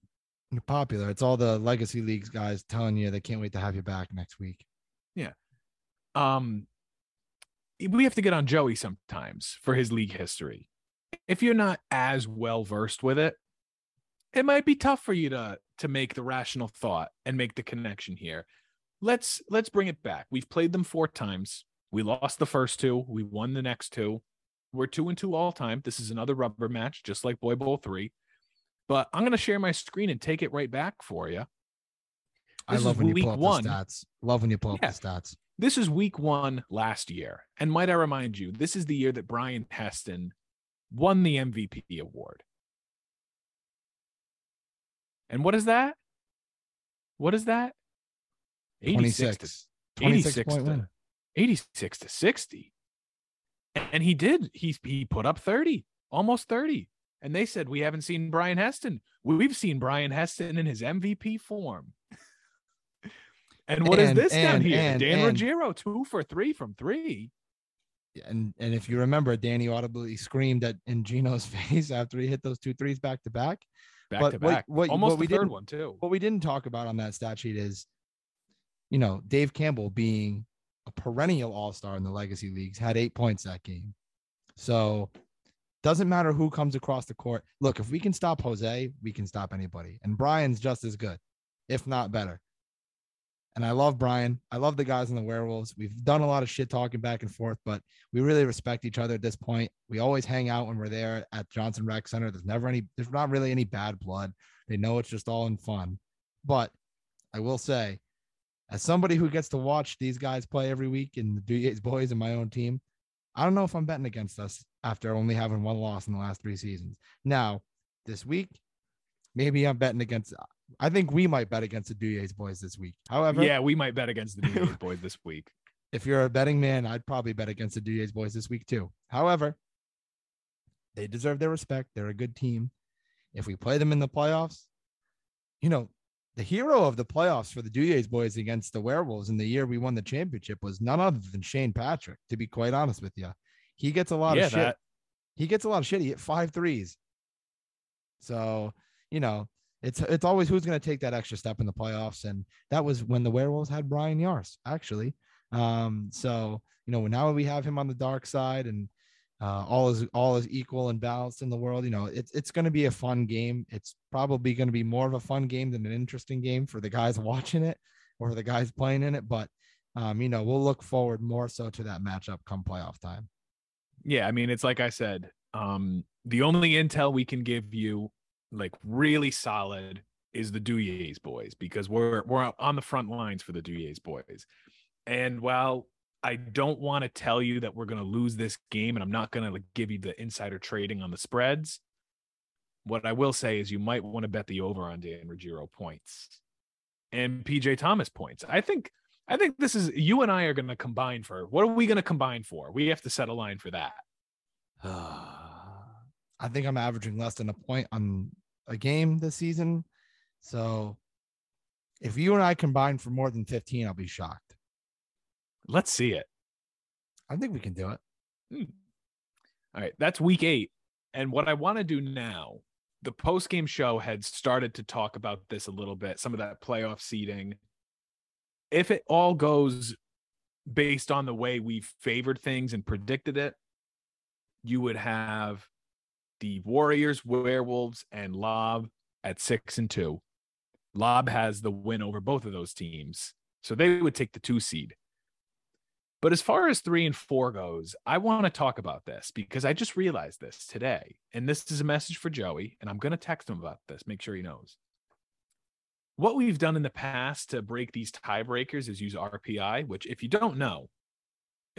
You're popular. It's all the legacy leagues guys telling you they can't wait to have you back next week. Yeah. Um we have to get on Joey sometimes for his league history. If you're not as well versed with it, it might be tough for you to to make the rational thought and make the connection here. Let's let's bring it back. We've played them four times. We lost the first two. We won the next two. We're two and two all time. This is another rubber match, just like Boy Bowl three. But I'm gonna share my screen and take it right back for you. I love when you pull up one. the stats. Love when you pull up the stats. This is week one last year. And might I remind you, this is the year that Brian Heston won the MVP award. And what is that? What is that? 86 to, 86 26. to 86 to 60. And he did. He, he put up 30, almost 30. And they said, We haven't seen Brian Heston. We've seen Brian Heston in his MVP form. And what is And- this down here? and- Dan and- Ruggiero, two for three from three. And and if you remember, Danny audibly screamed at in Gino's face after he hit those two threes back to back. Back But to what- back. what- Almost what we third one, too. What we didn't talk about on that stat sheet is, you know, Dave Campbell being a perennial all star in the legacy leagues had eight points that game. So doesn't matter who comes across the court. Look, if we can stop Jose, we can stop anybody. And Brian's just as good, if not better. And I love Brian. I love the guys in the werewolves. We've done a lot of shit talking back and forth, but we really respect each other at this point. We always hang out when we're there at Johnston Rec Center. There's never any, there's not really any bad blood. They know it's just all in fun. But I will say, as somebody who gets to watch these guys play every week and the Duyes boys and my own team, I don't know if I'm betting against us after only having one loss in the last three seasons. Now, this week, maybe I'm betting against. I think we might bet against the Duyes boys this week. However, Yeah, we might bet against the Duyes boys this week. if you're a betting man, I'd probably bet against the Duyes boys this week too. However, they deserve their respect. They're a good team. If we play them in the playoffs, you know, the hero of the playoffs for the Duyes boys against the Werewolves in the year we won the championship was none other than Shane Patrick, to be quite honest with you. He gets a lot yeah, of shit. that He gets a lot of shit. He hit five threes. So, you know, it's it's always who's going to take that extra step in the playoffs. And that was when the Werewolves had Brian Yars, actually. Um, so, you know, now we have him on the dark side and uh, all is all is equal and balanced in the world. You know, it's it's going to be a fun game. It's probably going to be more of a fun game than an interesting game for the guys watching it or the guys playing in it. But um, you know, we'll look forward more so to that matchup come playoff time. yeah, I mean, it's like I said, um, the only intel we can give you, like really solid, is the Duyes boys because we're we're on the front lines for the Duyes boys. And while I don't want to tell you that we're going to lose this game, and I'm not going to like give you the insider trading on the spreads, What I will say is you might want to bet the over on Dan Ruggiero points and PJ Thomas points. I think I think this is you and I are going to combine for what are we going to combine for? We have to set a line for that. I think I'm averaging less than a point on a game this season. So if you and I combine for more than 15, I'll be shocked. Let's see it. I think we can do it. Hmm. All right, that's week eight. And what I want to do now, the post game show had started to talk about this a little bit, some of that playoff seeding. If it all goes based on the way we favored things and predicted it, you would have the Warriors, Werewolves, and Lob at six and two. Lob has the win over both of those teams. So they would take the two seed. But as far as three and four goes, I want to talk about this because I just realized this today. And this is a message for Joey, and I'm going to text him about this, make sure he knows. What we've done in the past to break these tiebreakers is use RPI, which, if you don't know,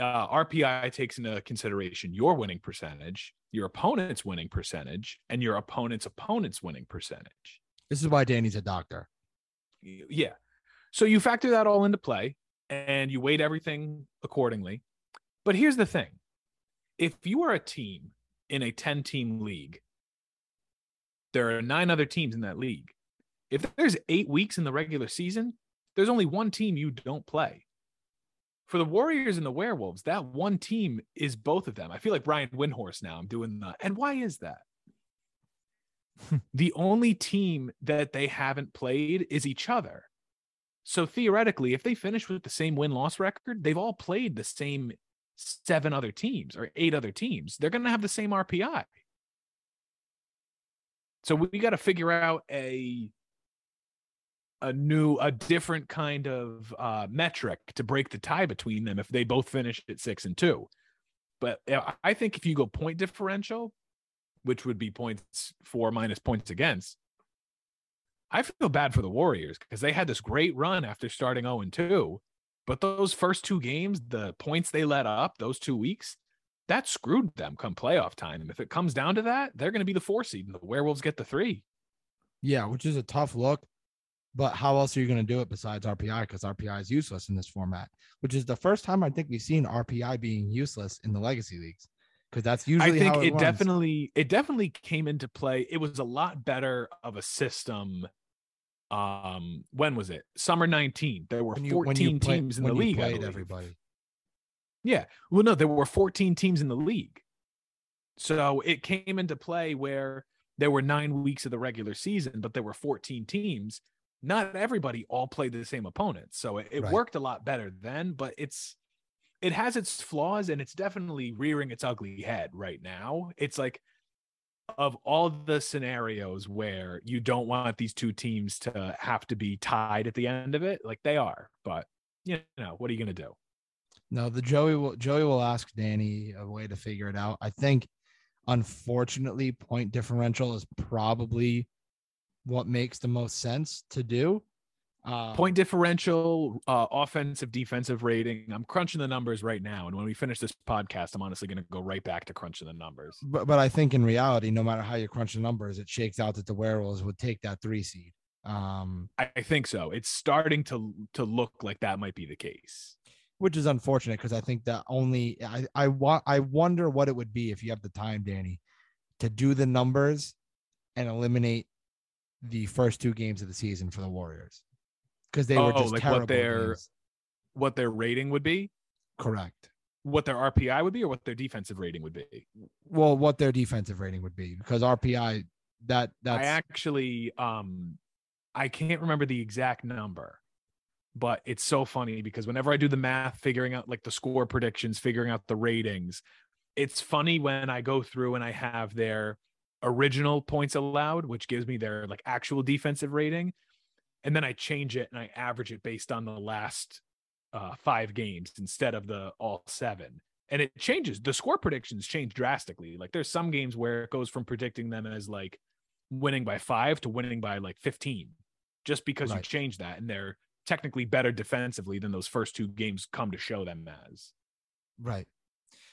uh, RPI takes into consideration your winning percentage, your opponent's winning percentage, and your opponent's opponent's winning percentage. This is why Danny's a doctor. Yeah. So you factor that all into play and you weight everything accordingly. But here's the thing if you are a team in a 10 team league, there are nine other teams in that league. If there's eight weeks in the regular season, there's only one team you don't play. For the Warriors and the Werewolves, that one team is both of them. I feel like Brian Windhorst now. I'm doing the, and why is that? the only team that they haven't played is each other. So theoretically, if they finish with the same win loss record, they've all played the same seven other teams or eight other teams. They're going to have the same RPI. So we got to figure out a a new a different kind of uh, metric to break the tie between them if they both finish at six and two. But I think if you go point differential, which would be points for minus points against, I feel bad for the Warriors because they had this great run after starting 0 and 2. But those first two games, the points they let up, those two weeks, that screwed them come playoff time. And if it comes down to that, they're going to be the four seed and the Werewolves get the three. Yeah, which is a tough look. But how else are you going to do it besides RPI? Because RPI is useless in this format, which is the first time I think we've seen RPI being useless in the legacy leagues. Because that's usually I think it, it definitely it definitely came into play. It was a lot better of a system um when was it? Summer 19 there were you, 14 play, teams in the league everybody. Yeah. Well no there were 14 teams in the league. So it came into play where there were nine weeks of the regular season but there were 14 teams. Not everybody all played the same opponents so it, it right. worked a lot better then but it's it has its flaws and it's definitely rearing its ugly head right now. It's like of all the scenarios where you don't want these two teams to have to be tied at the end of it, like they are. But you know, what are you going to do? No, the Joey will Joey will ask Danny a way to figure it out. I think, unfortunately, point differential is probably what makes the most sense to do. Um, Point differential, uh, offensive, defensive rating. I'm crunching the numbers right now, and when we finish this podcast, I'm honestly going to go right back to crunching the numbers. But but I think in reality, no matter how you crunch the numbers, it shakes out that the Werewolves would take that three seed. Um, I, I think so. It's starting to to look like that might be the case, which is unfortunate because I think that only I I want I wonder what it would be if you have the time, Danny, to do the numbers and eliminate the first two games of the season for the Warriors because they were oh, just like what their games. what their rating would be. Correct. What their RPI would be, or what their defensive rating would be. Well, what their defensive rating would be, because RPI that that's I actually um I can't remember the exact number, but it's so funny because whenever I do the math, figuring out like the score predictions, figuring out the ratings, it's funny when I go through and I have their original points allowed, which gives me their like actual defensive rating and then I change it and I average it based on the last uh, five games instead of the all seven. And it changes. The score predictions change drastically. Like there's some games where it goes from predicting them as like winning by five to winning by like 15, just because right. you change that and they're technically better defensively than those first two games come to show them as. Right.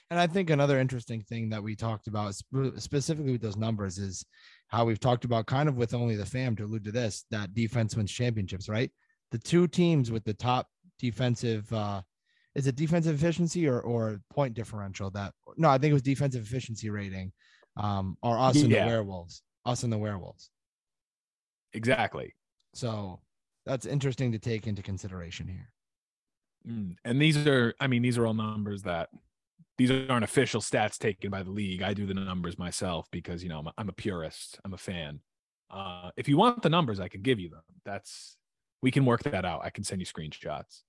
And I think another interesting thing that we talked about specifically with those numbers is how we've talked about kind of with only the fam to allude to this that defense wins championships, right? The two teams with the top defensive uh is it defensive efficiency or or point differential that no, I think it was defensive efficiency rating um are us and the werewolves. Us and the werewolves. Exactly. So that's interesting to take into consideration here. Mm. And these are, I mean, these are all numbers that these aren't official stats taken by the league. I do the numbers myself because you know I'm a, I'm a purist. I'm a fan. Uh, if you want the numbers, I could give you them. That's we can work that out. I can send you screenshots.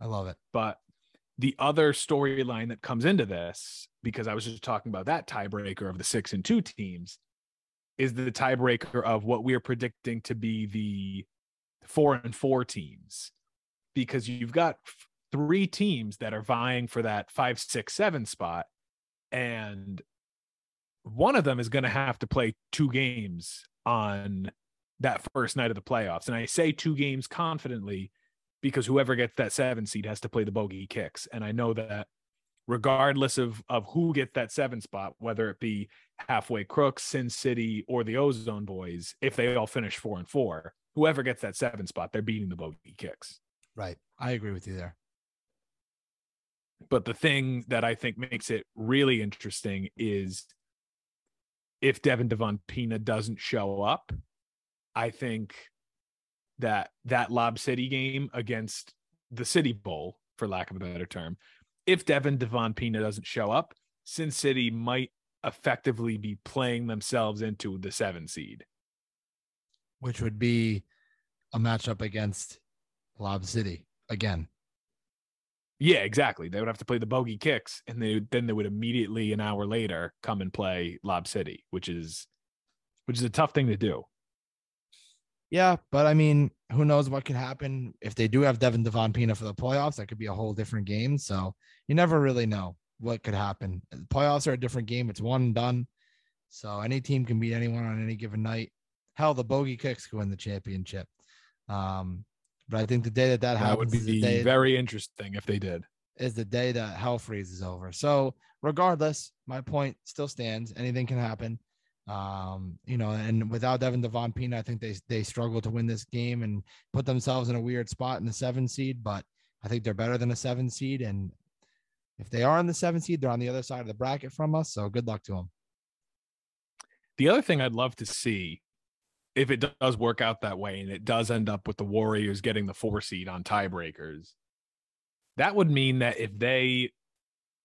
I love it. But the other storyline that comes into this, because I was just talking about that tiebreaker of the six and two teams, is the tiebreaker of what we are predicting to be the four and four teams, because you've got three teams that are vying for that five, six, seven spot. And one of them is going to have to play two games on that first night of the playoffs. And I say two games confidently because whoever gets that seven seed has to play the bogey kicks. And I know that regardless of of who gets that seven spot, whether it be halfway crooks, Sin City, or the Ozone Boys, if they all finish four and four, whoever gets that seven spot, they're beating the bogey kicks. Right. I agree with you there. But the thing that I think makes it really interesting is if Devin Devon Pina doesn't show up, I think that that Lob City game against the City Bowl, for lack of a better term, if Devin Devon Pina doesn't show up, Sin City might effectively be playing themselves into the seven seed, which would be a matchup against Lob City again. Yeah, exactly. They would have to play the bogey kicks, and they then they would immediately an hour later come and play Lob City, which is which is a tough thing to do. Yeah, but I mean, who knows what could happen if they do have Devin Devon Pina for the playoffs? That could be a whole different game. So you never really know what could happen. The playoffs are a different game. It's one and done. So any team can beat anyone on any given night. Hell, the bogey kicks could win the championship. Um, but I think the day that that, that happens would be very interesting if they did. Is the day that hell freezes over. So regardless, my point still stands. Anything can happen. Um, you know, and without Devin Devon Pina, I think they they struggle to win this game and put themselves in a weird spot in the seven seed. But I think they're better than a seven seed, and if they are in the seven seed, they're on the other side of the bracket from us. So good luck to them. The other thing I'd love to see if it does work out that way and it does end up with the Warriors getting the four seed on tiebreakers, that would mean that if they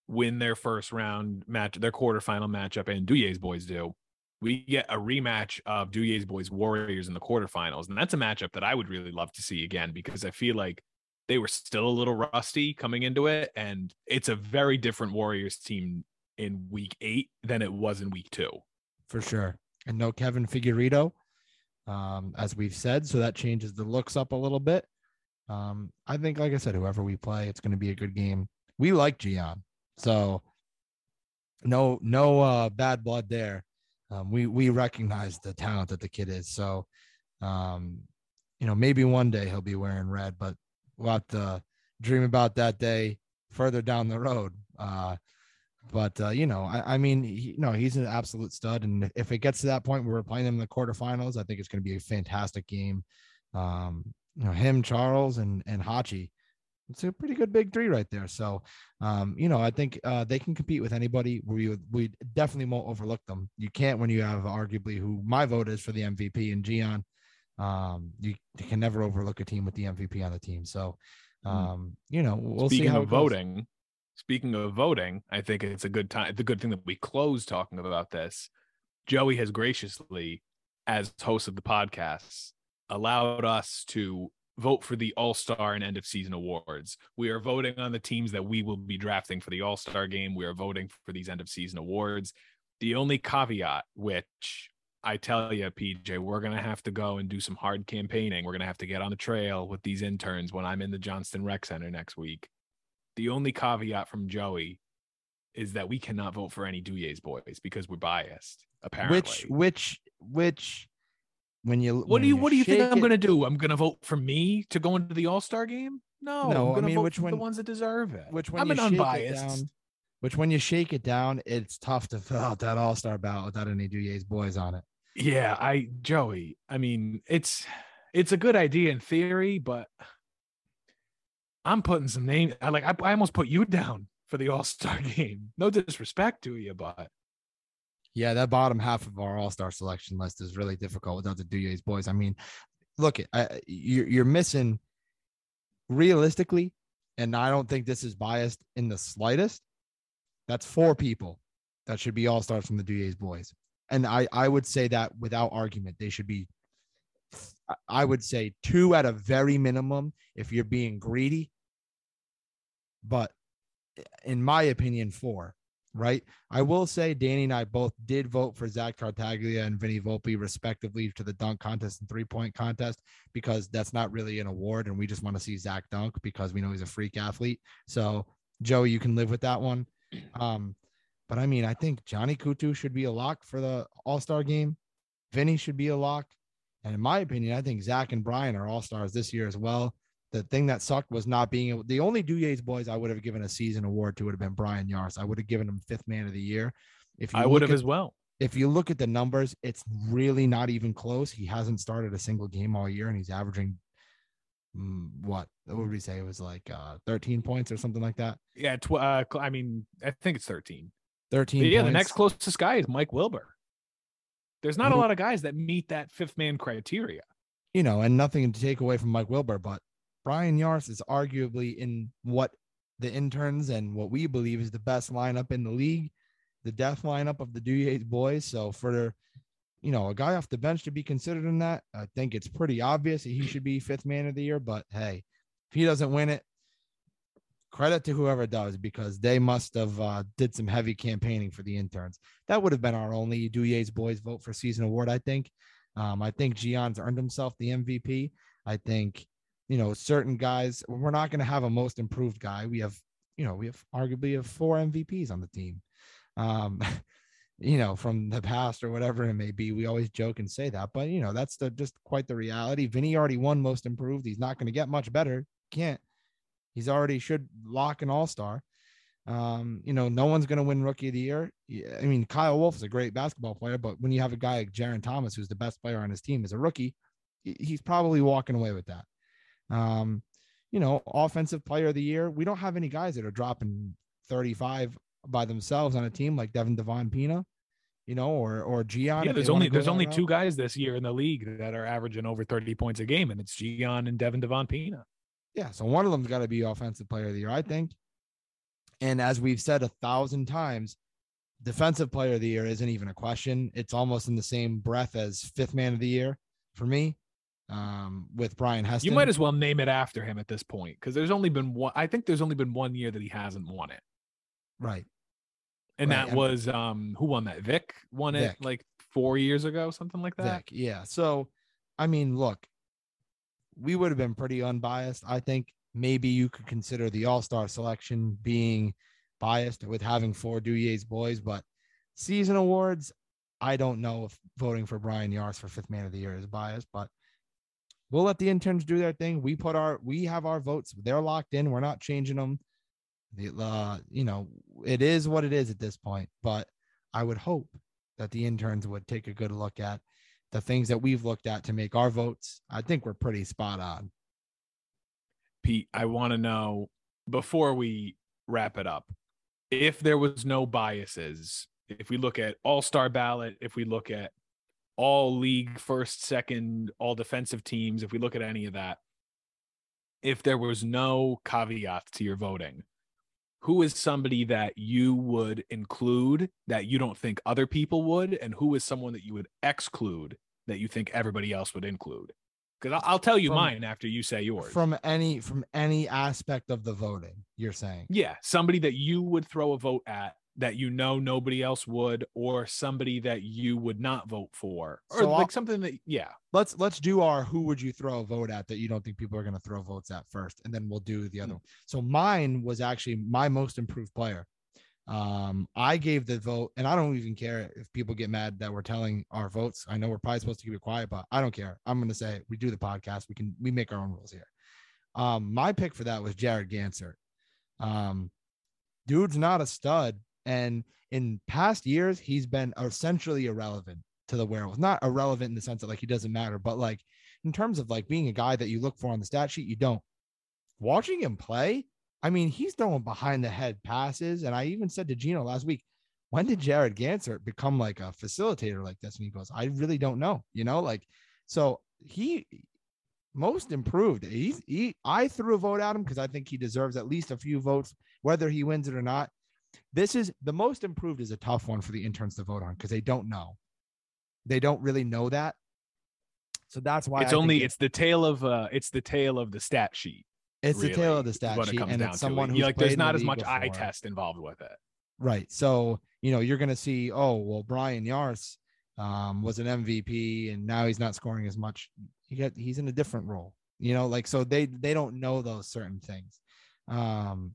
win their first round match, their quarterfinal matchup, and Douye's boys do, we get a rematch of Douye's boys Warriors in the quarterfinals. And that's a matchup that I would really love to see again because I feel like they were still a little rusty coming into it. And it's a very different Warriors team in week eight than it was in week two. For sure. And no Kevin Figueredo um, as we've said. So that changes the looks up a little bit. Um, I think, like I said, whoever we play, it's going to be a good game. We like Gian, so no, no uh, bad blood there. Um, we we recognize the talent that the kid is. So, um, you know, maybe one day he'll be wearing red, but we'll have to dream about that day further down the road. Uh, but uh, you know, I, I mean, he, no, he's an absolute stud, and if it gets to that point where we're playing them in the quarterfinals, I think it's going to be a fantastic game. Um, you know, him, Charles, and and Hachi, it's a pretty good big three right there. So, um, you know, I think uh, they can compete with anybody. We we definitely won't overlook them. You can't when you have arguably who my vote is for the MVP and Gian. Um, you, you can never overlook a team with the MVP on the team. So, hmm. um, you know, we'll Speaking see how of voting, speaking of voting, I think it's a good time. The good thing that we close talking about this. Joey has graciously, as host of the podcast, allowed us to vote for the All Star and end of season awards. We are voting on the teams that we will be drafting for the All Star game. We are voting for these end of season awards. The only caveat, which I tell you, PJ, we're going to have to go and do some hard campaigning. We're going to have to get on the trail with these interns when I'm in the Johnston Rec Center next week. The only caveat from Joey is that we cannot vote for any Douye's boys because we're biased. Apparently, which which which when you what when do you, you what do you think I'm going to do? I'm going to vote for me to go into the All Star game? No, No, I'm to mean, vote which for the one- ones that deserve it. which when I'm you an shake it unbiased. down- which when you shake it down, it's tough to fill out that all star ballot without any Duyer's boys on it. Yeah, I Joey. I mean, it's it's a good idea in theory, but I'm putting some names. I like I, I almost put you down for the All Star game. No disrespect to you, but yeah, that bottom half of our All Star selection list is really difficult without the Duyer's boys. I mean, look, I, you're you're missing realistically, and I don't think this is biased in the slightest. That's four people that should be All Stars from the Duyer's boys, and I I would say that without argument, they should be. I would say two at a very minimum if you're being greedy, but in my opinion, four right? I will say Danny and I both did vote for Zach Tartaglia and Vinny Volpe respectively to the dunk contest and three point contest because that's not really an award and we just want to see Zach dunk because we know he's a freak athlete. So Joey, you can live with that one. Um, but I mean, I think Johnny Coutu should be a lock for the All Star game. Vinny should be a lock. And in my opinion, I think Zach and Brian are all stars this year as well the thing that sucked was not being able. The only Duyer's boys I would have given a season award to would have been Brian Yars. I would have given him fifth man of the year. If I would have as well. If you look at the numbers, it's really not even close. He hasn't started a single game all year, and he's averaging mm, what? What would we say? It was like uh, 13 points or something like that. Yeah, tw- uh, I mean, I think it's 13. 13. yeah, the next closest guy is Mike Wilbur. There's not a mm-hmm. lot of guys that meet that fifth man criteria. You know, and nothing to take away from Mike Wilbur, but Brian Yars is arguably in what the interns and what we believe is the best lineup in the league, the death lineup of the Duyer's boys. So for you know a guy off the bench to be considered in that, I think it's pretty obvious that he should be fifth man of the year. But hey, if he doesn't win it, credit to whoever does because they must have uh, did some heavy campaigning for the interns. That would have been our only Duyer's boys vote for season award. I think. Um, I think Gian's earned himself the MVP. I think you know, certain guys. We're not going to have a most improved guy. We have, you know, we have arguably have four MVPs on the team. Um, you know, from the past or whatever it may be. We always joke and say that, but you know, that's the just quite the reality. Vinny already won most improved. He's not going to get much better. Can't. He's already should lock an all star. Um, you know, no one's going to win rookie of the year. I mean, Kyle Wolf is a great basketball player, but when you have a guy like Jaren Thomas, who's the best player on his team as a rookie, he's probably walking away with that. Um, you know, offensive player of the year. We don't have any guys that are dropping 35 by themselves on a team like Devin Devon Pina, you know, or or Gian. Yeah, there's only there's only two guys this year in the league that are averaging over 30 points a game, and it's Gian and Devin Devon Pina. Yeah, so one of them's got to be offensive player of the year, I think. And as we've said a thousand times, defensive player of the year isn't even a question. It's almost in the same breath as fifth man of the year for me um, with Brian Heston. You might as well name it after him at this point because there's only been one. I think there's only been one year that he hasn't won it. Right. And right. that was um who won that? Vic won Vic. it like four years ago, something like that. Vic, yeah. So, I mean, look, we would have been pretty unbiased. I think maybe you could consider the All Star selection being biased with having four Duyer's boys, but season awards, I don't know if voting for Brian Yars for fifth man of the year is biased, but we'll let the interns do their thing. We put our we have our votes. They're locked in. We're not changing them. The uh, you know, it is what it is at this point. But I would hope that the interns would take a good look at the things that we've looked at to make our votes. I think we're pretty spot on. Pete, I want to know before we wrap it up, if there was no biases, if we look at all star ballot, if we look at all league first, second, all defensive teams, if we look at any of that, if there was no caveats to your voting, who is somebody that you would include that you don't think other people would, and who is someone that you would exclude that you think everybody else would include? Because I'll tell you from, mine after you say yours. From any from any aspect of the voting, you're saying. Yeah, somebody that you would throw a vote at that you know nobody else would or somebody that you would not vote for or so like I'll, something that yeah. Let's let's do our who would you throw a vote at that you don't think people are going to throw votes at first and then we'll do the other mm. one. So mine was actually my most improved player. Um i gave the vote and i don't even care if people get mad that we're telling our votes. I know we're probably supposed to keep it quiet but i don't care. I'm going to say we do the podcast. We can we make our own rules here. Um my pick for that was jared ganser. Um dude's not a stud. And in past years, he's been essentially irrelevant to the werewolves. Not irrelevant in the sense that like he doesn't matter, but like in terms of like being a guy that you look for on the stat sheet, you don't. Watching him play, I mean, he's throwing behind the head passes. And I even said to Gino last week, when did Jared Ganser become like a facilitator like this? And he goes, I really don't know. You know, like so he most improved. He's he I threw a vote at him because I think he deserves at least a few votes, whether he wins it or not. This is the most improved is a tough one for the interns to vote on because they don't know. They don't really know that. So that's why it's I only think it's the tail of uh it's the tail of the stat sheet. it's the tail of the stat sheet, and it's someone who's like there's in the not as much eye test involved with it. Right. So, you know, you're going to see, oh, well, Brian Yars um, was an MVP and now he's not scoring as much. He got, he's in a different role, you know, like, so they, they don't know those certain things. Um,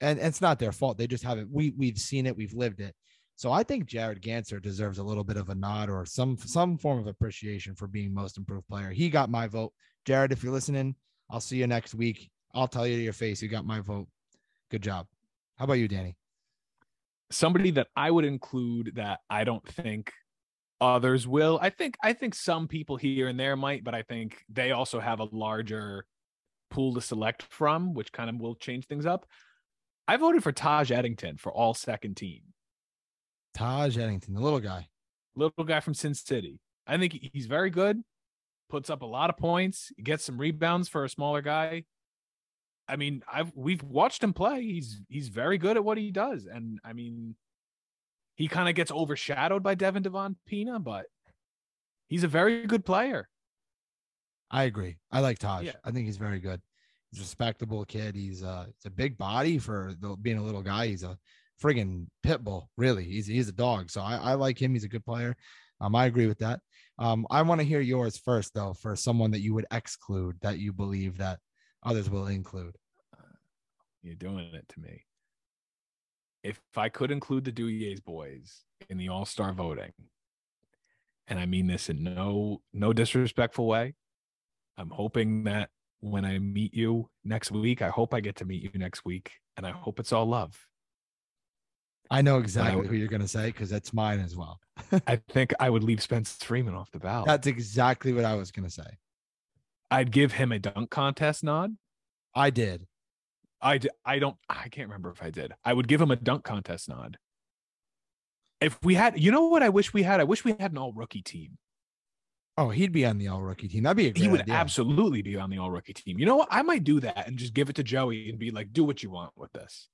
and, and it's not their fault. They just haven't, we, we've seen it, we've lived it. So I think Jared Ganser deserves a little bit of a nod or some, some form of appreciation for being most improved player. He got my vote. Jared, if you're listening, I'll see you next week. I'll tell you to your face. You got my vote. Good job. How about you, Danny? somebody that I would include that I don't think others will. I think I think some people here and there might, but I think they also have a larger pool to select from, which kind of will change things up. I voted for Taj Eddington for all second team. Taj Eddington, the little guy. Little guy from Sin City. I think he's very good. Puts up a lot of points. Gets some rebounds for a smaller guy. I mean, I've we've watched him play. He's he's very good at what he does, and I mean, he kind of gets overshadowed by Devin Devon Pina, but he's a very good player. I agree. I like Taj. Yeah. I think he's very good. A respectable kid. He's uh it's a big body for the, being a little guy. He's a friggin' pit bull, really. He's he's a dog. So I, I like him. He's a good player. Um, I agree with that. Um, I want to hear yours first though, for someone that you would exclude that you believe that others will include. You're doing it to me. If I could include the Duyes boys in the All Star voting, and I mean this in no no disrespectful way, I'm hoping that when I meet you next week, I hope I get to meet you next week, and I hope it's all love. I know exactly would- who you're gonna say because that's mine as well. I think I would leave Spence Freeman off the ballot. That's exactly what I was gonna say. I'd give him a dunk contest nod. I did. I, d- I don't I can't remember if I did. I would give him a dunk contest nod. If we had, you know what I wish we had? I wish we had an all rookie team. Oh, he'd be on the all rookie team. That'd be he would idea. absolutely be on the all rookie team. You know what? I might do that and just give it to Joey and be like, do what you want with this.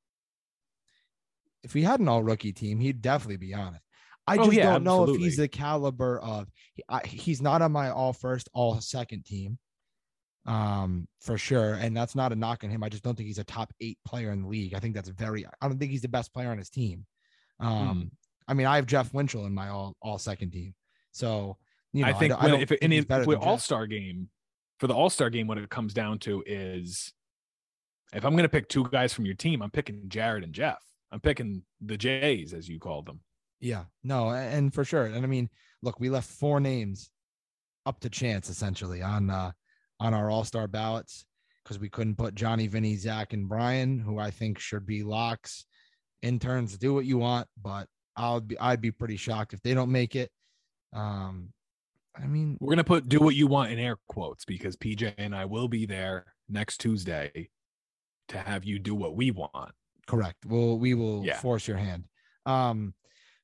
if we had an all rookie team, he'd definitely be on it. I Oh, just yeah, don't know if he's the caliber of I, he's not on my all first, all second team. Um, for sure. And that's not a knock on him. I just don't think he's a top eight player in the league. I think that's very I don't think he's the best player on his team. Um, Hmm. I mean, I have Jeff Winchell in my all all second team. So you know, I think don't- when, if it, think in the better than Jeff. all star game, for the all star game, what it comes down to is if I'm going to pick two guys from your team, I'm picking Jared and Jeff. I'm picking the Jays, as you call them. Yeah, no, and for sure. And I mean, look, we left four names up to chance essentially on uh on our all-star ballots because we couldn't put Johnny, Vinny, Zach, and Brian, who I think should be locks. Interns, do what you want, but I'll be I'd be pretty shocked if they don't make it. Um, I mean, We're going to put do what you want in air quotes because PJ and I will be there next Tuesday to have you do what we want. correct. Well, we will Yeah. force your hand. Um,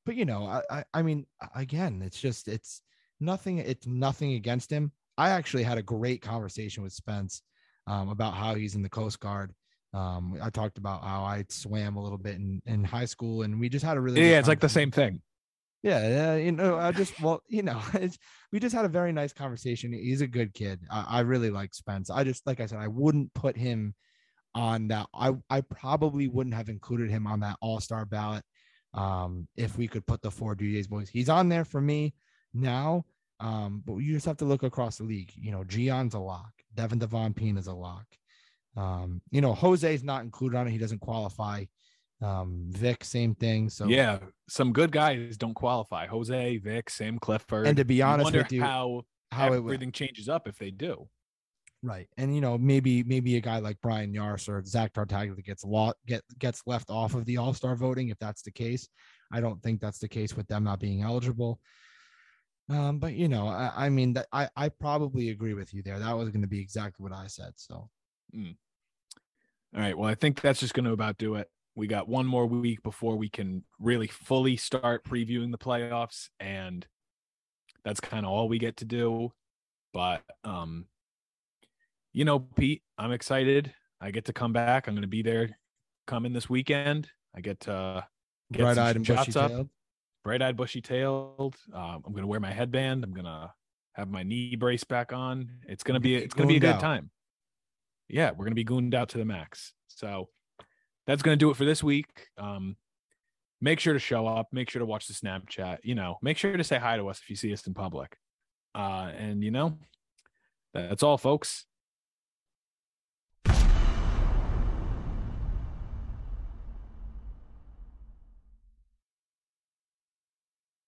but you know, I, I I mean, again, it's just it's nothing. It's nothing against him. I actually had a great conversation with Spence um, about how he's in the Coast Guard. Um, I talked about how I swam a little bit in, in high school, and we just had a really Yeah, it's like the same thing. Yeah, you know, I just well, you know, it's, we just had a very nice conversation. He's a good kid. I, I really like Spence. I just like I said, I wouldn't put him on that. I I probably wouldn't have included him on that All Star ballot um, if we could put the four DJs boys. He's on there for me now, um, but you just have to look across the league. You know, Gian's a lock. Devin Devon Peen is a lock. Um, you know, Jose's not included on it. He doesn't qualify. Um, Vic, same thing. So yeah, some good guys don't qualify. Jose, Vic, Sam Clifford. And to be honest wonder with you, how, how everything changes up if they do. Right. And you know, maybe maybe a guy like Brian Yars or Zach Tartaglia gets a lot get gets left off of the all-star voting if that's the case. I don't think that's the case with them not being eligible. Um, but you know, I, I mean that I, I probably agree with you there. That was going to be exactly what I said. So mm. all right. Well, I think that's just going to about do it. We got one more week before we can really fully start previewing the playoffs, and that's kind of all we get to do. But um, you know, Pete, I'm excited. I get to come back. I'm going to be there coming this weekend. I get to get bright eyed and bushy tailed. Bright eyed, bushy tailed. Um, I'm going to wear my headband. I'm going to have my knee brace back on. It's going to be it's going to be a good out. time. Yeah, we're going to be gooned out to the max. So that's going to do it for this week. Um, make sure to show up. Make sure to watch the Snapchat. You know, make sure to say hi to us if you see us in public. Uh, and you know, that's all, folks.